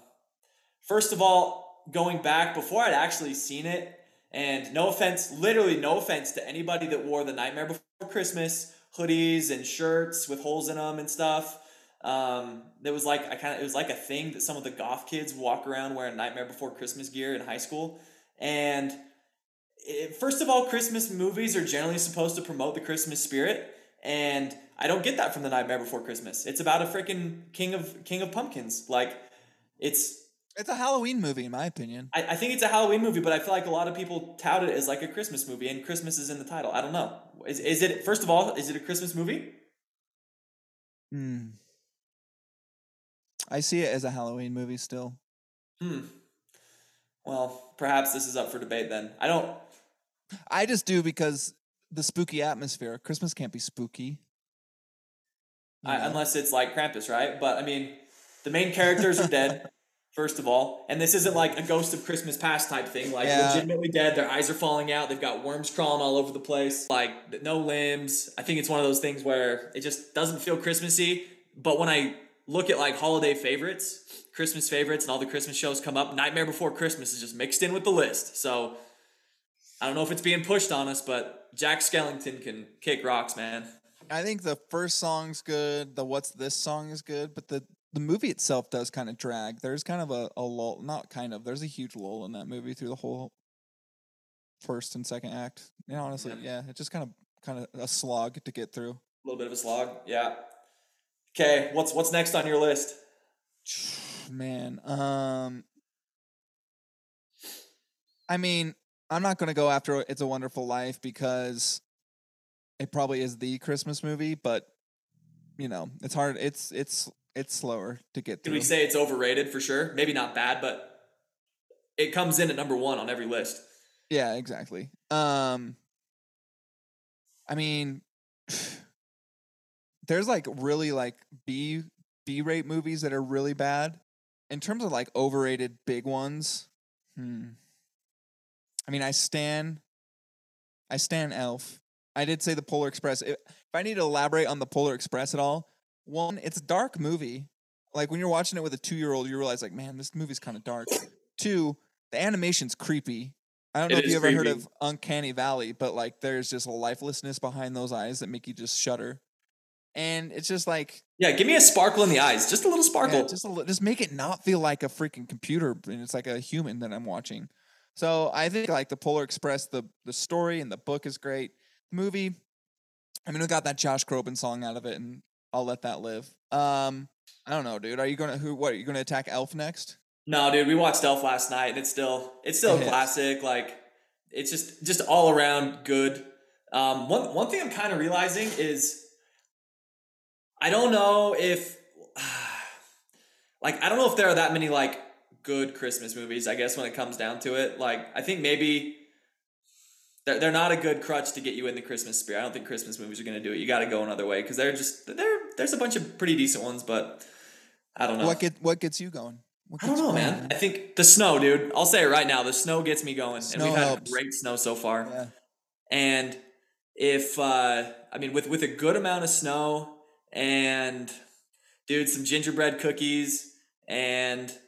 first of all, going back before I'd actually seen it, and no offense, literally no offense to anybody that wore the Nightmare Before Christmas hoodies and shirts with holes in them and stuff. Um, it was like I kind of it was like a thing that some of the goth kids walk around wearing Nightmare Before Christmas gear in high school, and it, first of all, Christmas movies are generally supposed to promote the Christmas spirit, and I don't get that from the Nightmare Before Christmas. It's about a freaking king of king of pumpkins. Like, it's It's a Halloween movie, in my opinion. I, I think it's a Halloween movie, but I feel like a lot of people tout it as like a Christmas movie, and Christmas is in the title. I don't know. Is is it first of all? Is it a Christmas movie? Hmm. I see it as a Halloween movie still. Hmm. Well, perhaps this is up for debate then. I don't. I just do because the spooky atmosphere. Christmas can't be spooky. I, unless it's like Krampus, right? But I mean, the main characters are dead, first of all, and this isn't like a Ghost of Christmas Past type thing. Like Yeah. legitimately dead, their eyes are falling out, they've got worms crawling all over the place, like no limbs. I think it's one of those things where it just doesn't feel Christmassy. But when I look at like holiday favorites, Christmas favorites, and all the Christmas shows come up, Nightmare Before Christmas is just mixed in with the list. So I don't know if it's being pushed on us, but Jack Skellington can kick rocks, man. I think the first song's good. The "What's This" song is good, but the the movie itself does kind of drag. There's kind of a, a lull, not kind of. There's a huge lull in that movie through the whole first and second act. And honestly, yeah, it's just kind of kind of a slog to get through. A little bit of a slog, yeah. Okay, what's what's next on your list? Man, um, I mean, I'm not going to go after It's a Wonderful Life because it probably is the Christmas movie, but you know, it's hard. It's it's it's slower to get Can we say it's overrated for sure? Maybe not bad, but it comes in at number one on every list. Yeah, exactly. Um I mean there's like really like B B rate movies that are really bad. In terms of like overrated big ones, hmm. I mean I stan I stan Elf. I did say the Polar Express. If if I need to elaborate on the Polar Express at all, one, it's a dark movie. Like when you're watching it with a two year old, you realize like, man, this movie's kind of dark. Two, the animation's creepy. I don't know It if you ever heard of Uncanny Valley, but like there's just a lifelessness behind those eyes that make you just shudder. And it's just like Yeah, give me a sparkle in the eyes, just a little sparkle. yeah, just a, just make it not feel like a freaking computer, and it's like a human that I'm watching. So I think like the Polar Express, the the story and the book is great. the Movie, I mean, we got that Josh Groban song out of it, and I'll let that live. Um, I don't know, dude. Are you gonna who? What are you gonna attack Elf next? No, dude, we watched Elf last night, and it's still it's still It a classic. Like it's just just all around good. Um, one one thing I'm kind of realizing is I don't know if like I don't know if there are that many like good Christmas movies. I guess when it comes down to it, like I think maybe. They're, they're not a good crutch to get you in the Christmas spirit. I don't think Christmas movies are going to do it. You got to go another way because they're just there. There's a bunch of pretty decent ones, but I don't know. What get what gets you going? What I don't know, going, man. I think the snow, dude. I'll say it right now. The snow gets me going, and we've had great snow so far. Yeah. And if uh, I mean, with with a good amount of snow and dude, some gingerbread cookies and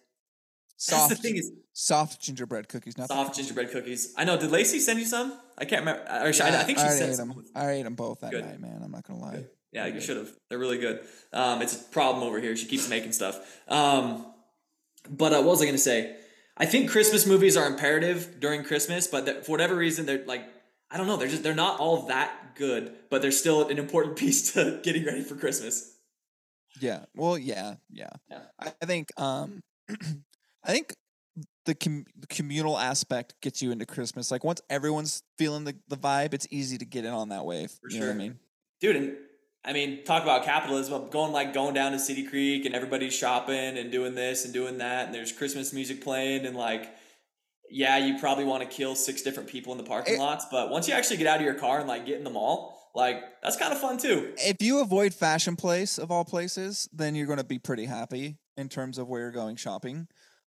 Soft, the thing is soft gingerbread cookies, not soft gingerbread cookies. I know. Did Lacey send you some? I can't remember. Or she- I, I think she already sent ate some. them. I ate them both that Good. night, man. I'm not gonna lie. Yeah, you should have. They're really good. Um, it's a problem over here. She keeps making stuff. Um, but uh, what was I to say? I think Christmas movies are imperative during Christmas, but that, for whatever reason, they're like I don't know. They're just they're not all that good, but they're still an important piece to getting ready for Christmas. Yeah. Well, yeah, yeah. Yeah. I think um I think the, com- communal aspect gets you into Christmas. Like once everyone's feeling the, the vibe, it's easy to get in on that wave. For you know what I mean? dude and i mean talk about capitalism going like going down to city creek and everybody's shopping and doing this and doing that and there's christmas music playing and like yeah you probably want to kill six different people in the parking It- lots but once you actually get out of your car and like get in the mall like that's kind of fun too If you avoid fashion place of all places, then you're going to be pretty happy in terms of where you're going shopping.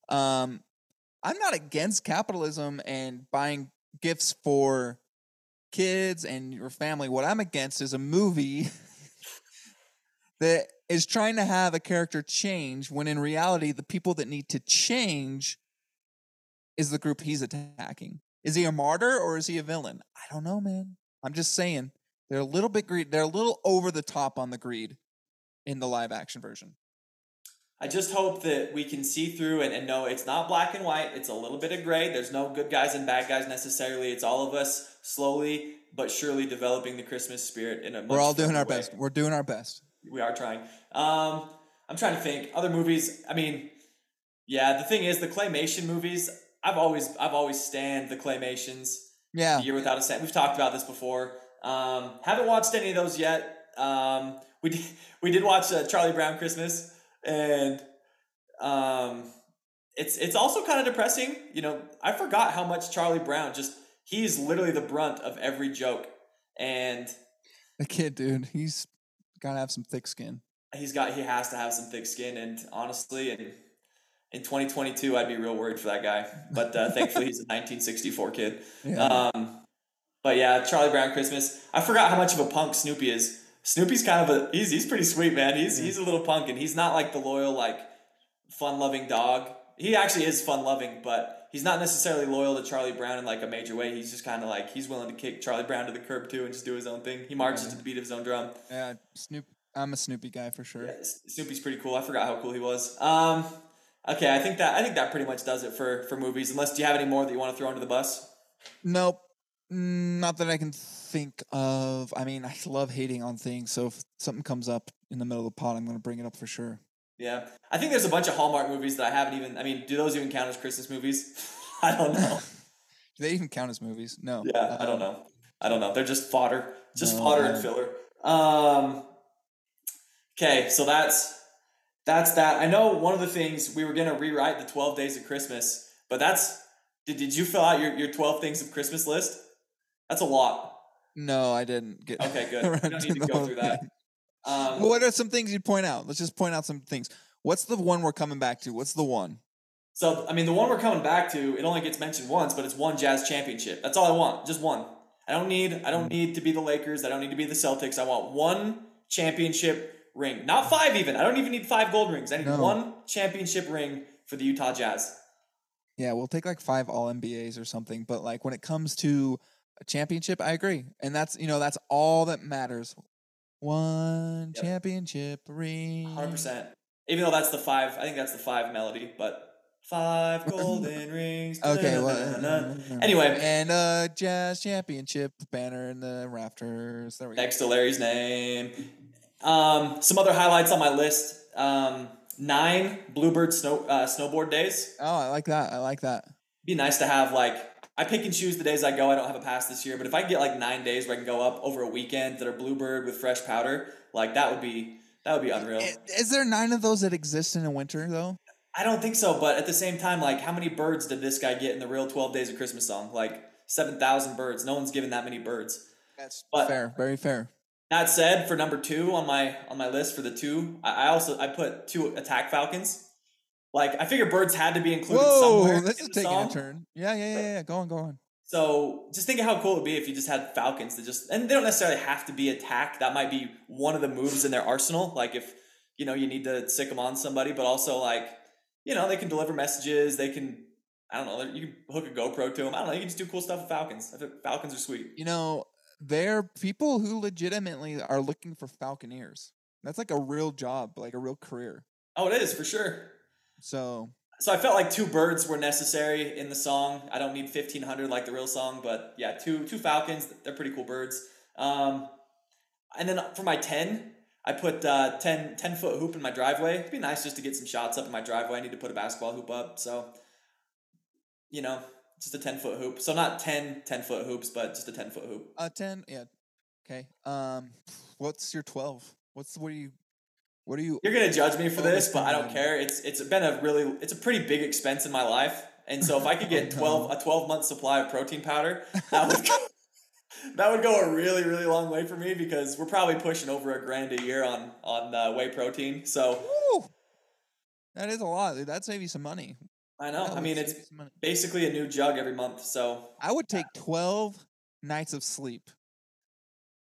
Um, I'm not against capitalism and buying gifts for kids and your family. What I'm against is a movie that is trying to have a character change when in reality, the people that need to change is the group he's attacking. Is he a martyr or is he a villain? I don't know, man. I'm just saying they're a little bit greed. They're a little over the top on the greed in the live action version. i just hope that we can see through and, and know it's not black and white it's a little bit of gray there's no good guys and bad guys necessarily it's all of us slowly but surely developing the christmas spirit in a We're all doing our way. best. We're doing our best. We are trying. Um, I'm trying to think other movies. I mean, yeah. The thing is, the claymation movies. I've always, I've always stand the claymations. Yeah. Year Without a Santa. We've talked about this before. Um, haven't watched any of those yet. Um, we did, we did watch uh, Charlie Brown Christmas, and um, it's it's also kind of depressing. You know, I forgot how much Charlie Brown just he's literally the brunt of every joke, and The kid, dude, he's got to have some thick skin. he's got he has to have some thick skin and honestly in in 2022 i'd be real worried for that guy but uh, thankfully he's a 1964 kid Yeah. um but yeah charlie brown christmas i forgot how much of a punk snoopy is snoopy's kind of a he's, he's pretty sweet man he's he's a little punk and he's not like the loyal like fun loving dog he actually is fun loving but he's not necessarily loyal to charlie brown in like a major way he's just kind of like he's willing to kick charlie brown to the curb too and just do his own thing he marches to the beat of his own drum yeah. Snoop. I'm a Snoopy guy for sure. yeah, Snoopy's pretty cool. I forgot how cool he was. Um, okay, I think that I think that pretty much does it for for movies. Unless do you have any more that you want to throw under the bus? Nope. Mm, Not that I can think of. I mean, I love hating on things. So if something comes up in the middle of the pod, I'm going to bring it up for sure. Yeah, I think there's a bunch of Hallmark movies that I haven't even. I mean, do those even count as Christmas movies? I don't know. Do they even count as movies? No. Yeah, I don't Um, know. I don't know. They're just fodder, just No, fodder and filler. Um. Okay, so that's that's that. I know one of the things we were gonna rewrite the twelve days of Christmas, but that's did did you fill out your your twelve things of Christmas list? That's a lot. No, I didn't get. Okay, good. Around don't need to go through that. Um, Well, what are some things you'd point out? Let's just point out some things. What's the one we're coming back to? What's the one? So I mean, the one we're coming back to, it only gets mentioned once, but it's one Jazz championship. That's all I want, just one. I don't need, I Mm. don't need to be the Lakers. I don't need to be the Celtics. I want one championship ring, not five even. I don't even need five gold rings. I need No. one championship ring for the Utah Jazz. Yeah, we'll take like five All NBAs or something. But like when it comes to a championship, I agree, and that's you know that's all that matters. One Yep. championship ring. Hundred percent. Even though that's the five, I think that's the five melody, but five golden rings. Okay. Well. Anyway. and uh, jazz championship banner in the rafters. There we go. next to Larry's name. Um, some other highlights on my list. Um, nine Bluebird snow uh, snowboard days. Oh, I like that. I like that. Be nice to have like I pick and choose the days I go. I don't have a pass this year, but if I get like nine days where I can go up over a weekend that are Bluebird with fresh powder, like that would be that would be unreal. Is there nine of those that exist in the winter though? I don't think so, but at the same time, like how many birds did this guy get in the real Twelve Days of Christmas song? Like seven thousand birds. No one's given that many birds. That's But- fair. Very fair. That said, for number two on my on my list for the two, I, I also I put two attack falcons. Like I figure birds had to be included somewhere Whoa, this in is taking song. a turn. Yeah, yeah, yeah, yeah. Go on, go on. So just think of how cool it would be if you just had falcons that just and they don't necessarily have to be attack. That might be one of the moves in their arsenal. Like if you know you need to sic them on somebody, but also like you know they can deliver messages. They can I don't know. You can hook a GoPro to them. I don't know. You can just do cool stuff with falcons. I think falcons are sweet. You know, there are people who legitimately are looking for falconeers. That's like a real job, like a real career. Oh, it is for sure. So So I felt like two birds were necessary in the song. I don't need fifteen hundred like the real song, but yeah, two two falcons. They're pretty cool birds. Um, and then for my ten, I put uh, 10, 10 foot hoop in my driveway. It'd be nice just to get some shots up in my driveway. I need to put a basketball hoop up, so you know, just a ten foot hoop. So not 10 10 foot hoops, but just a ten foot hoop. uh ten, yeah. Okay. Um what's your twelve? What's what are you what are you You're gonna judge me for Oh, this, but I don't care. It's it's been a really it's a pretty big expense in my life, and so if I could get 12 a twelve month supply of protein powder, that would go, that would go a really really long way for me because we're probably pushing over a grand a year on on uh, whey protein. So Woo! That is a lot. dude. That'd save you some money. I know. I mean, it's you some money. basically a new jug every month. So I would take 12 nights of sleep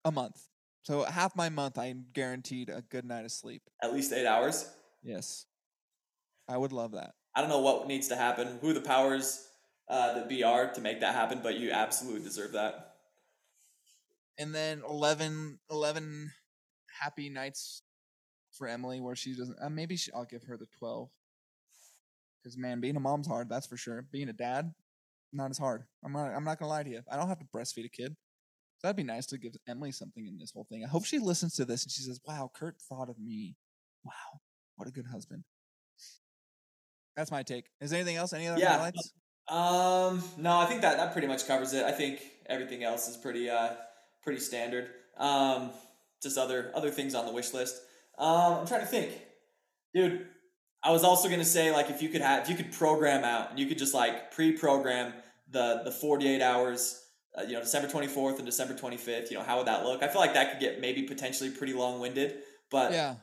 a month. So half my month, I'm guaranteed a good night of sleep. at least eight hours. Yes. I would love that. I don't know what needs to happen, who the powers uh, that be are to make that happen, but you absolutely deserve that. And then 11, 11 happy nights for Emily where she doesn't, uh, maybe she, I'll give her the 12. Because, man, being a mom's hard, that's for sure. Being a dad, not as hard. I'm not, I'm not going to lie to you. I don't have to breastfeed a kid. So that'd be nice to give Emily something in this whole thing. I hope she listens to this and she says, wow, Kurt thought of me. Wow, what a good husband. That's my take. Is there anything else? Any other Yeah. highlights? Um, no, I think that that pretty much covers it. I think everything else is pretty uh pretty standard. Um, just other other things on the wish list. Um, I'm trying to think, dude. I was also gonna say like if you could have if you could program out and you could just like pre-program the the 48 hours. Uh, you know, December 24th and December 25th. You know, how would that look? I feel like that could get maybe potentially pretty long-winded. But Yeah.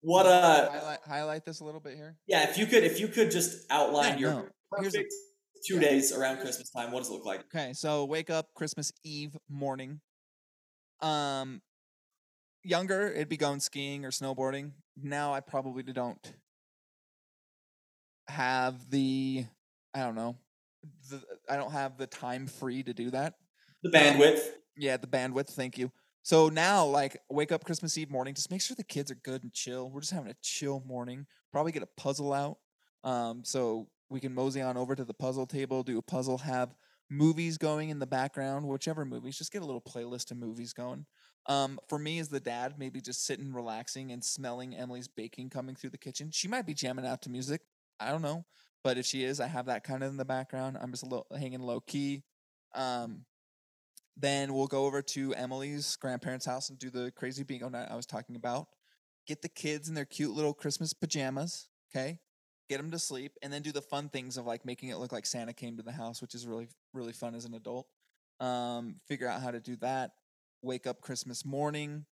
what uh highlight, highlight this a little bit here. yeah, if you could if you could just outline Yeah, your no. Here's a- two yeah. days around Christmas time, what does it look like? Okay, so wake up Christmas Eve morning. Um, younger, it'd be going skiing or snowboarding. Now I probably don't have the, I don't know, the, I don't have the time free to do that. The bandwidth. Yeah, the bandwidth. Thank you. So now, like, wake up Christmas Eve morning. Just make sure the kids are good and chill. We're just having a chill morning. Probably get a puzzle out. Um, so we can mosey on over to the puzzle table, do a puzzle, have movies going in the background, whichever movies. Just get a little playlist of movies going. Um, for me as the dad, maybe just sitting, relaxing, and smelling Emily's baking coming through the kitchen. She might be jamming out to music. I don't know. but if she is, I have that kind of in the background. I'm just a little hanging low key. Um, then we'll go over to Emily's grandparents' house and do the crazy bingo night I was talking about. Get the kids in their cute little Christmas pajamas. Okay, get them to sleep, and then do the fun things of like making it look like Santa came to the house, which is really really fun as an adult. Um, figure out how to do that. Wake up Christmas morning.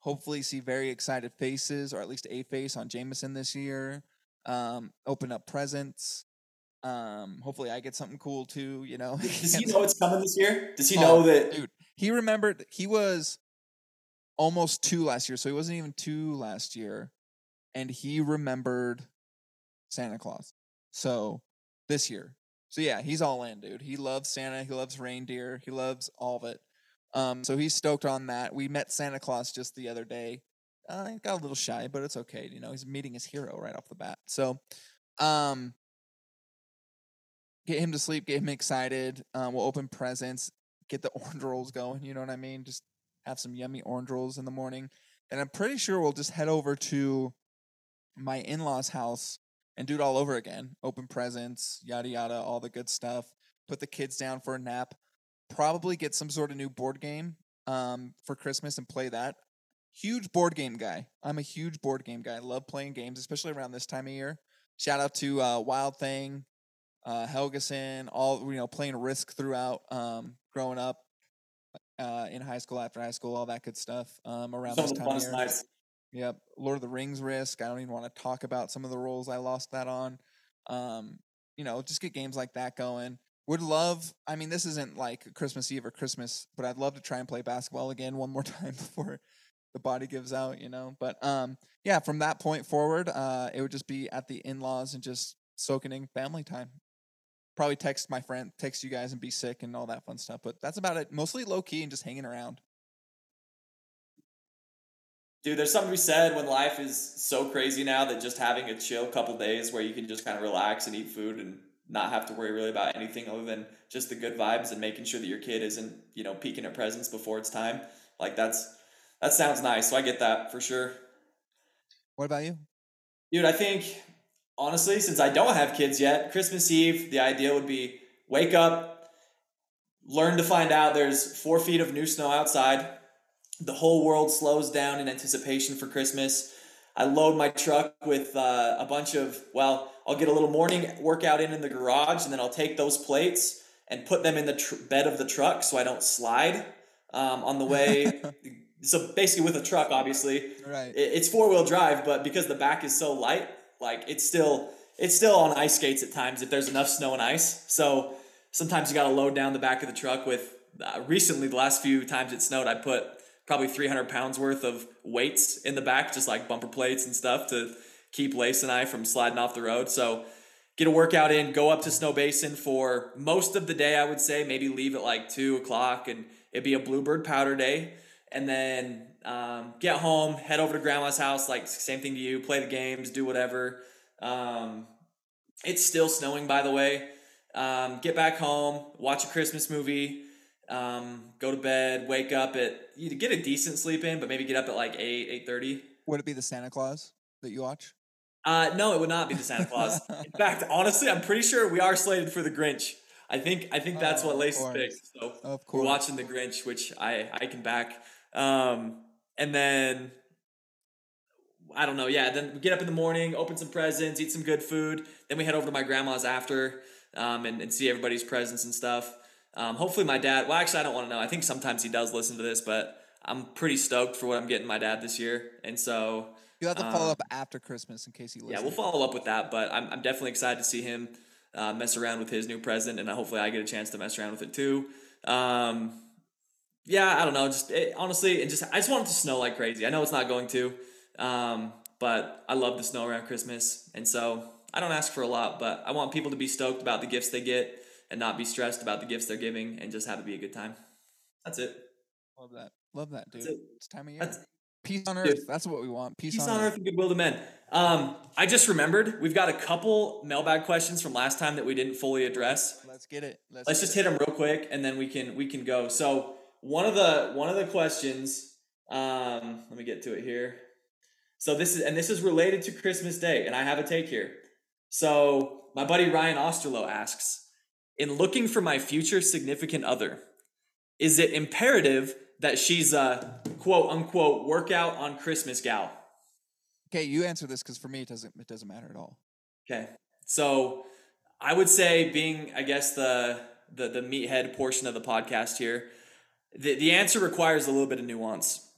Hopefully, see very excited faces, or at least a face on Jameson this year. Um, open up presents. Um, hopefully, I get something cool too. You know, Does he know it's coming this year? Does he know Oh, that? dude? He remembered he was almost two last year, so he wasn't even two last year, and he remembered Santa Claus. So this year, so yeah, he's all in, dude. He loves Santa. He loves reindeer. He loves all of it. Um, so he's stoked on that. We met Santa Claus just the other day. Uh, he got a little shy, but it's okay. You know, he's meeting his hero right off the bat. So, um, get him to sleep, get him excited. Um, we'll open presents, get the orange rolls going. You know what I mean? Just have some yummy orange rolls in the morning. And I'm pretty sure we'll just head over to my in law's house and do it all over again. Open presents, yada, yada, all the good stuff. Put the kids down for a nap. Probably get some sort of new board game um, for Christmas and play that. Huge board game guy. I'm a huge board game guy. I love playing games, especially around this time of year. Shout out to uh, Wild Thing, uh, Helgeson, all you know, playing Risk throughout um, growing up uh, in high school, after high school, all that good stuff. Um, around Some this time of year. nights. Yep, Lord of the Rings Risk. I don't even want to talk about some of the rolls I lost that on. Um, you know, just get games like that going. Would love. I mean, this isn't like Christmas Eve or Christmas, but I'd love to try and play basketball again one more time before the body gives out. You know, but um, yeah, from that point forward, uh, it would just be at the in-laws and just soaking in family time. Probably text my friend, text you guys, and be sick and all that fun stuff. But that's about it. Mostly low key and just hanging around. Dude, there's something to be said when life is so crazy now that just having a chill couple days where you can just kind of relax and eat food and not have to worry really about anything other than just the good vibes and making sure that your kid isn't, you know, peeking at presents before it's time. Like that's that sounds nice. So I get that for sure. What about you? Dude, I think honestly, since I don't have kids yet, Christmas Eve, the idea would be wake up, learn to find out there's four feet of new snow outside. The whole world slows down in anticipation for Christmas. I load my truck with uh, a bunch of, well, I'll get a little morning workout in in the garage, and then I'll take those plates and put them in the tr- bed of the truck so I don't slide um, on the way. so basically, with a truck, obviously, Right. it- it's four wheel drive, but because the back is so light, like it's still it's still on ice skates at times if there's enough snow and ice. So sometimes you got to load down the back of the truck with. Uh, recently, the last few times it snowed, I put probably 300 pounds worth of weights in the back, just like bumper plates and stuff to keep Lace and I from sliding off the road. So get a workout in, go up to Snowbasin for most of the day, I would say, maybe leave at like two o'clock and it'd be a bluebird powder day. And then um, get home, head over to grandma's house, like same thing to you, play the games, do whatever. Um, it's still snowing, by the way. Um, get back home, watch a Christmas movie, um, go to bed, wake up at you get a decent sleep in, but maybe get up at like eight, eight thirty. Would it be the Santa Claus that you watch? Uh, no, it would not be the Santa Claus. In fact, honestly, I'm pretty sure we are slated for the Grinch. I think I think that's Oh, what of Lace picked. So Of we're watching the Grinch, which I I can back. Um, and then I don't know. Yeah, then we get up in the morning, open some presents, eat some good food. Then we head over to my grandma's after um, and, and see everybody's presents and stuff. Um, hopefully, my dad. Well, actually, I don't want to know. I think sometimes he does listen to this, but I'm pretty stoked for what I'm getting my dad this year, and so You have to follow um, up after Christmas in case he listens. yeah, we'll follow up with that. But I'm, I'm definitely excited to see him uh, mess around with his new present, and hopefully I get a chance to mess around with it too. Um, yeah, I don't know. Just it, honestly, and just I just want it to snow like crazy. I know it's not going to, um, but I love the snow around Christmas, and so I don't ask for a lot, but I want people to be stoked about the gifts they get and not be stressed about the gifts they're giving, and just have it be a good time. That's it. Love that. Love that, dude. It. It's time of year. That's Peace on Dude. earth. That's what we want. Peace, Peace on earth and goodwill to men. Um, I just remembered we've got a couple mailbag questions from last time that we didn't fully address. Let's get it. Let's, Let's just it. hit them real quick, and then we can we can go. So one of the one of the questions, um, let me get to it here. So this is and this is related to Christmas Day, and I have a take here. So my buddy Ryan Osterloh asks, in looking for my future significant other, is it imperative that she's a quote unquote workout on Christmas gal? Okay, you answer this because for me it doesn't it doesn't matter at all. Okay. So I would say being I guess the the the meathead portion of the podcast here, the, the answer requires a little bit of nuance.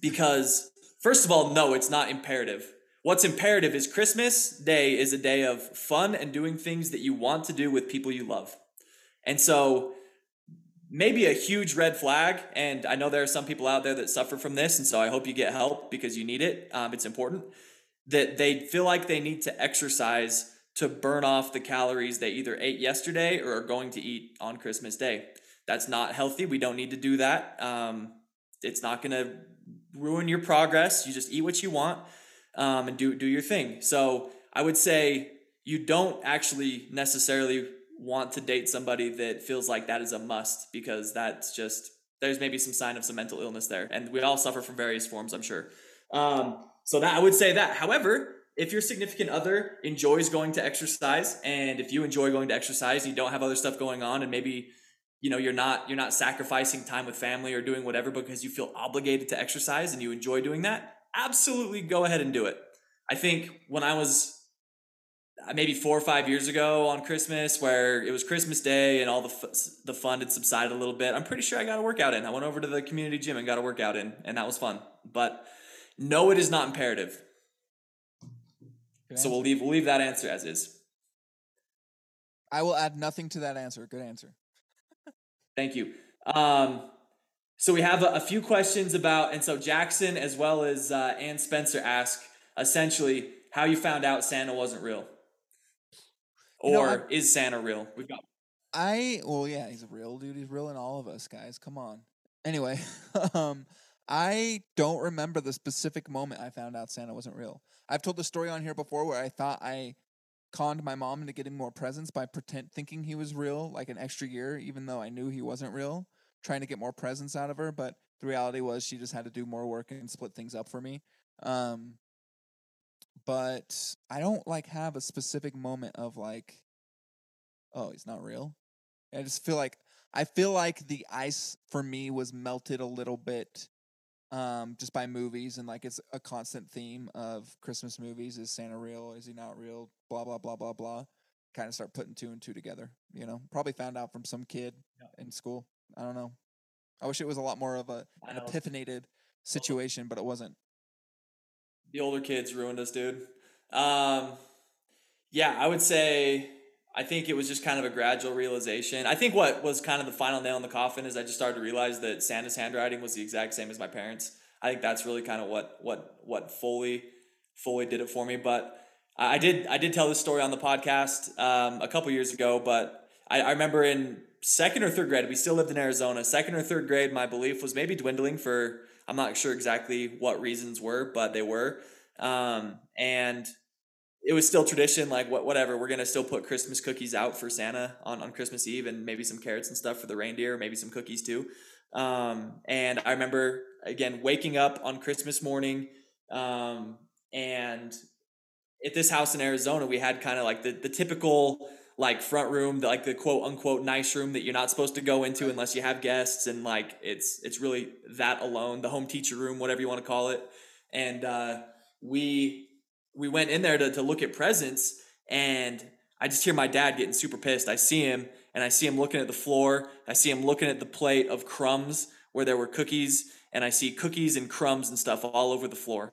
Because first of all, no, it's not imperative. What's imperative is Christmas Day is a day of fun and doing things that you want to do with people you love. And so maybe a huge red flag. And I know there are some people out there that suffer from this. And so I hope you get help because you need it. Um, it's important that they feel like they need to exercise to burn off the calories they either ate yesterday or are going to eat on Christmas Day. That's not healthy. We don't need to do that. Um, it's not going to ruin your progress. You just eat what you want um, and do do your thing. So I would say you don't actually necessarily want to date somebody that feels like that is a must because that's just there's maybe some sign of some mental illness there and we all suffer from various forms i'm sure um, so that i would say that however if your significant other enjoys going to exercise and if you enjoy going to exercise you don't have other stuff going on and maybe you know you're not you're not sacrificing time with family or doing whatever because you feel obligated to exercise and you enjoy doing that absolutely go ahead and do it i think when i was uh, maybe four or five years ago on Christmas, where it was Christmas Day and all the f- the fun had subsided a little bit. I'm pretty sure I got a workout in. I went over to the community gym and got a workout in, and that was fun. But no, it is not imperative. so we'll leave we'll leave that answer as is. I will add nothing to that answer. Good answer. Thank you. Um, so we have a, a, few questions about, and so Jackson as well as uh, Ann Spencer ask essentially how you found out Santa wasn't real. Or you know, is Santa real? We've got. I well, yeah, he's a real, dude. He's real in all of us, guys. Come on. Anyway, um, I don't remember the specific moment I found out Santa wasn't real. I've told the story on here before where I thought I conned my mom into getting more presents by pretend thinking he was real, like an extra year, even though I knew he wasn't real, trying to get more presents out of her. But the reality was she just had to do more work and split things up for me. Um, but I don't like have a specific moment of like, oh, he's not real. I just feel like I feel like the ice for me was melted a little bit um, just by movies and like it's a constant theme of Christmas movies. Is Santa real? Is he not real? Blah blah blah blah blah. Kind of start putting two and two together. You know, probably found out from some kid yeah. in school. I don't know. I wish it was a lot more of a an epiphanated situation, but it wasn't the older kids ruined us, dude. Um, yeah, I would say I think it was just kind of a gradual realization. I think what was kind of the final nail in the coffin is I just started to realize that Santa's handwriting was the exact same as my parents. I think that's really kind of what what what fully fully did it for me. But I did I did tell this story on the podcast um, a couple years ago. But I, I remember in second or third grade, we still lived in Arizona. Second or third grade, my belief was maybe dwindling for I'm not sure exactly what reasons were, but they were. Um, and it was still tradition, like what whatever. We're gonna still put Christmas cookies out for Santa on, on Christmas Eve, and maybe some carrots and stuff for the reindeer, maybe some cookies too. Um, and I remember again waking up on Christmas morning, um, and at this house in Arizona, we had kind of like the the typical like front room, the, like the quote unquote nice room that you're not supposed to go into unless you have guests, and like it's it's really that alone, the home teacher room, whatever you want to call it. And uh, we we went in there to, to look at presents, and I just hear my dad getting super pissed. I see him, and I see him looking at the floor. I see him looking at the plate of crumbs where there were cookies, and I see cookies and crumbs and stuff all over the floor.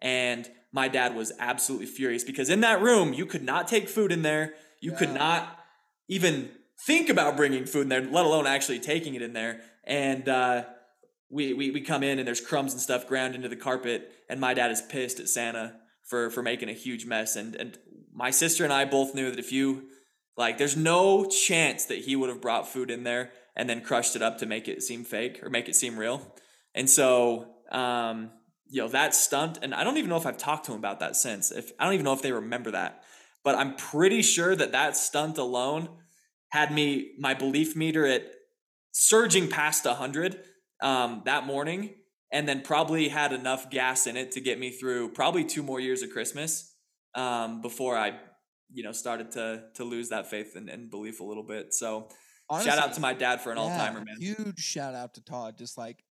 And my dad was absolutely furious because in that room, you could not take food in there. You yeah. could not even think about bringing food in there, let alone actually taking it in there. And uh, we, we we come in and there's crumbs and stuff ground into the carpet, and my dad is pissed at Santa for for making a huge mess. And and my sister and I both knew that if you like, there's no chance that he would have brought food in there and then crushed it up to make it seem fake or make it seem real. And so, um, you know, that stunt, and I don't even know if I've talked to him about that since. If I don't even know if they remember that but I'm pretty sure that that stunt alone had me my belief meter at surging past 100 um, that morning and then probably had enough gas in it to get me through probably two more years of christmas um, before i you know started to to lose that faith and, and belief a little bit. So Honestly, shout out to my dad for an yeah, all timer, man. Huge shout out to Todd. Just like,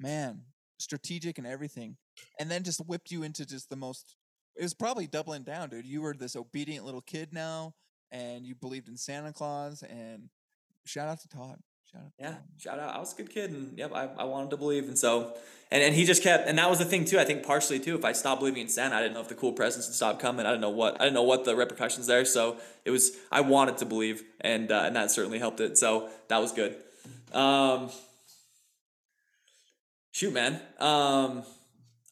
man, strategic and everything. And then just whipped you into just the most it was probably doubling down, dude. You were this obedient little kid now and you believed in Santa Claus and shout out to Todd. Shout out. Yeah, shout out. I was a good kid, and yep, I, I wanted to believe, and so, and, and he just kept, and that was the thing too. I think partially too. If I stopped believing in Santa, I didn't know if the cool presents would stop coming. I didn't know what I didn't know what the repercussions there. So it was I wanted to believe, and uh, and that certainly helped it. So that was good. Um, shoot, man. Um,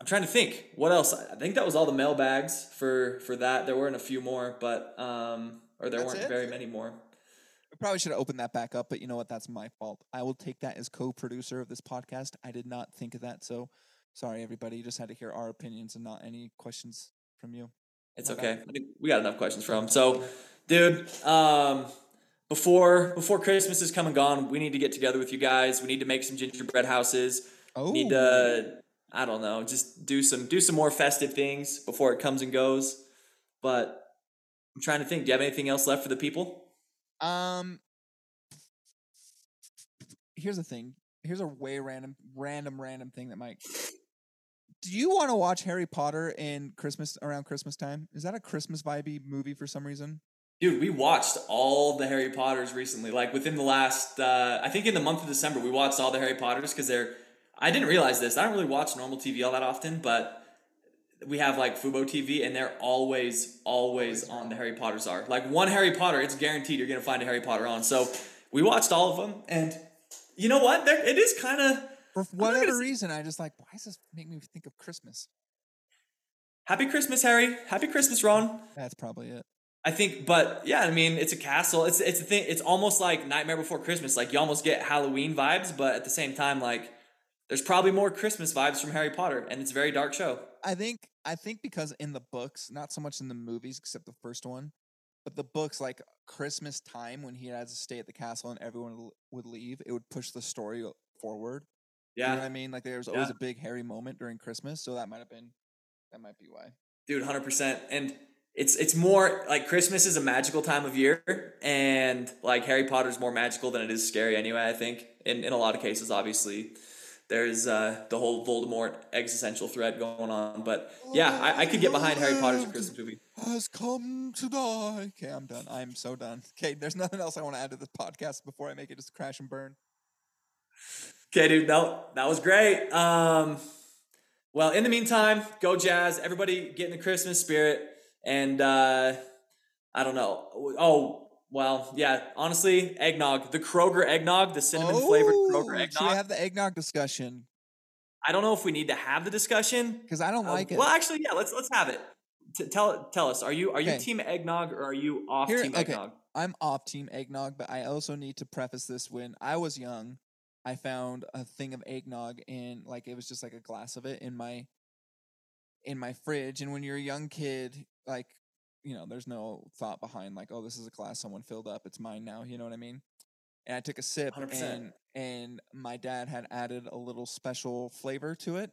I'm trying to think what else. I think that was all the mailbags for for that. There weren't a few more, but um, or there That's weren't it? very many more. Probably should have opened that back up, but you know what? That's my fault. I will take that as co-producer of this podcast. I did not think of that, so sorry, everybody. You just had to hear our opinions and not any questions from you. It's okay. I think we got enough questions from. So, dude, um, before before Christmas is come and gone, we need to get together with you guys. We need to make some gingerbread houses. Oh, Need to, I don't know, just do some do some more festive things before it comes and goes. But I'm trying to think. Do you have anything else left for the people? Um, here's the thing. Here's a way random, random, random thing that might. Do you want to watch Harry Potter in Christmas around Christmas time? Is that a Christmas vibey movie for some reason? Dude, we watched all the Harry Potters recently. Like within the last, uh, I think in the month of December, we watched all the Harry Potters because they're. I didn't realize this. I don't really watch normal TV all that often, but we have like Fubo TV, and they're always, always on. The Harry Potter are like one Harry Potter. It's guaranteed you're gonna find a Harry Potter on. So we watched all of them, and you know what? There, it is kind of For whatever reason, I just like, why does this make me think of Christmas? Happy Christmas, Harry. Happy Christmas, Ron. That's probably it. I think, but yeah, I mean, it's a castle. It's it's a thing. It's almost like Nightmare Before Christmas. Like you almost get Halloween vibes, but at the same time, like there's probably more Christmas vibes from Harry Potter, and it's a very dark show. I think I think because in the books, not so much in the movies, except the first one, but the books, like Christmas time when he had to stay at the castle and everyone would leave, it would push the story forward. You know what Yeah, I mean? Like there was always Yeah. a big Harry moment during Christmas, so that might have been that might be why. dude, hundred percent. And it's it's more like Christmas is a magical time of year, and like Harry Potter's more magical than it is scary. Anyway, I think in in a lot of cases, obviously. There's uh, the whole Voldemort existential threat going on, but yeah, I, I could get behind Harry Potter's Christmas movie. Has come to die. Okay, I'm done. I'm so done. Okay, there's nothing else I want to add to this podcast before I make it just crash and burn. Okay, dude, no, that was great. Um, well, in the meantime, go Jazz. Everybody get in the Christmas spirit. And uh, I don't know. Oh, well, yeah, honestly, eggnog. The Kroger eggnog, the cinnamon flavored Kroger Oh, Should we have the eggnog discussion? I don't know if we need to have the discussion. Because I don't Uh, like it. Well, actually, yeah, let's let's have it. T- tell tell us, are you are you Okay. team eggnog or are you off Here- team okay. eggnog? I'm off team eggnog, but I also need to preface this when I was young, I found a thing of eggnog in like it was just like a glass of it in my in my fridge. And when you're a young kid, like you know, there's no thought behind like, oh, this is a glass someone filled up. It's mine now. You know what I mean? And I took a sip, 100%. and and my dad had added a little special flavor to it,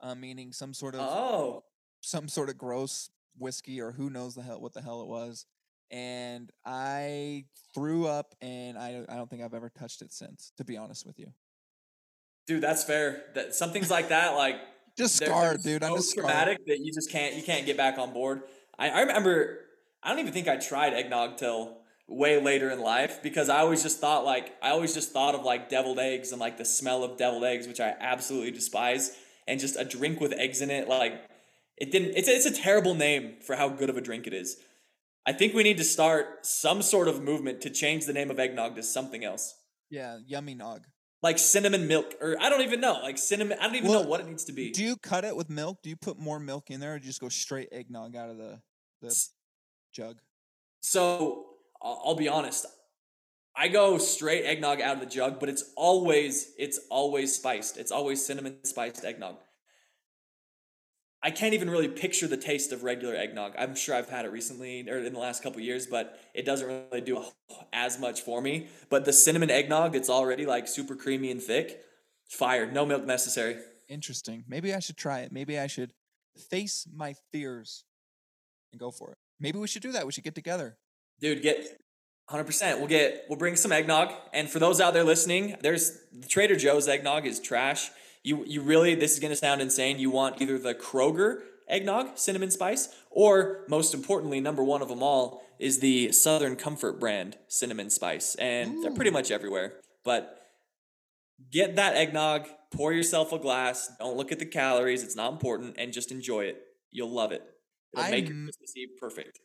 uh, meaning some sort of Oh, some sort of gross whiskey or who knows the hell what the hell it was and i threw up and i i don't think i've ever touched it since to be honest with you dude, that's fair. That some things like that, like just scarred dude i'm so just scarred that you just can't you can't get back on board. I, I remember I don't even think I tried eggnog till way later in life because I always just thought like I always just thought of like deviled eggs and like the smell of deviled eggs, which I absolutely despise, and just a drink with eggs in it. Like it didn't. It's it's a terrible name for how good of a drink it is. I think we need to start some sort of movement to change the name of eggnog to something else. yeah yummy nog Like cinnamon milk, or I don't even know. Like cinnamon, I don't even Well, know what it needs to be. do you cut it with milk do you put more milk in there or do you just go straight eggnog out of the the S- jug So I'll, I'll be honest. I go straight eggnog out of the jug, but it's always it's always spiced. It's always cinnamon spiced eggnog. I can't even really picture the taste of regular eggnog. I'm sure I've had it recently or in the last couple years, but it doesn't really do as much for me. But the cinnamon eggnog, it's already like super creamy and thick. Fire, no milk necessary. interesting maybe i should try it maybe i should face my fears and go for it Maybe we should do that. We should get together. Dude, get 100%. We'll get we'll bring some eggnog. And for those out there listening, there's Trader Joe's eggnog is trash. You you really this is going to sound insane. You want either the Kroger eggnog, cinnamon spice, or most importantly, number 1 of them all is the Southern Comfort brand cinnamon spice. And Ooh. they're pretty mm. much everywhere. But get that eggnog, pour yourself a glass, don't look at the calories, it's not important and just enjoy it. You'll love it. It'll I'm, make your Christmas Eve perfect.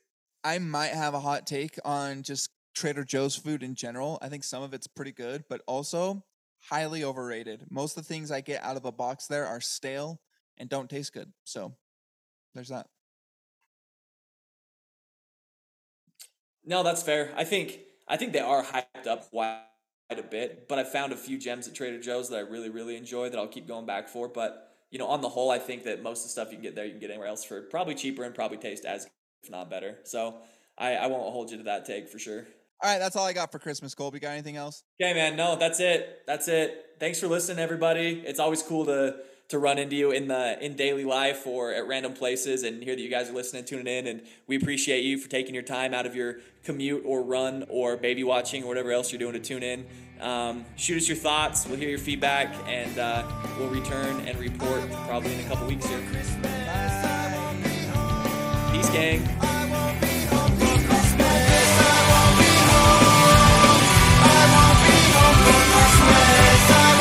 I might have a hot take on just Trader Joe's food in general. I think some of it's pretty good, but also highly overrated. Most of the things I get out of a box there are stale and don't taste good. So there's that. No, that's fair. I think I think they are hyped up quite a bit, but I found a few gems at Trader Joe's that I really really enjoy that I'll keep going back for. But you know, on the whole, I think that most of the stuff you can get there, you can get anywhere else for probably cheaper and probably taste as if not better. So I, I won't hold you to that take for sure. All right, that's all I got for Christmas. Colby, got anything else? Okay, man. No, that's it. That's it. Thanks for listening, everybody. It's always cool to to run into you in the in daily life or at random places and hear that you guys are listening, tuning in, and we appreciate you for taking your time out of your commute or run or baby watching or whatever else you're doing to tune in. Um, shoot us your thoughts. We'll hear your feedback, and uh, we'll return and report probably in a couple weeks here. Peace, gang. sorry.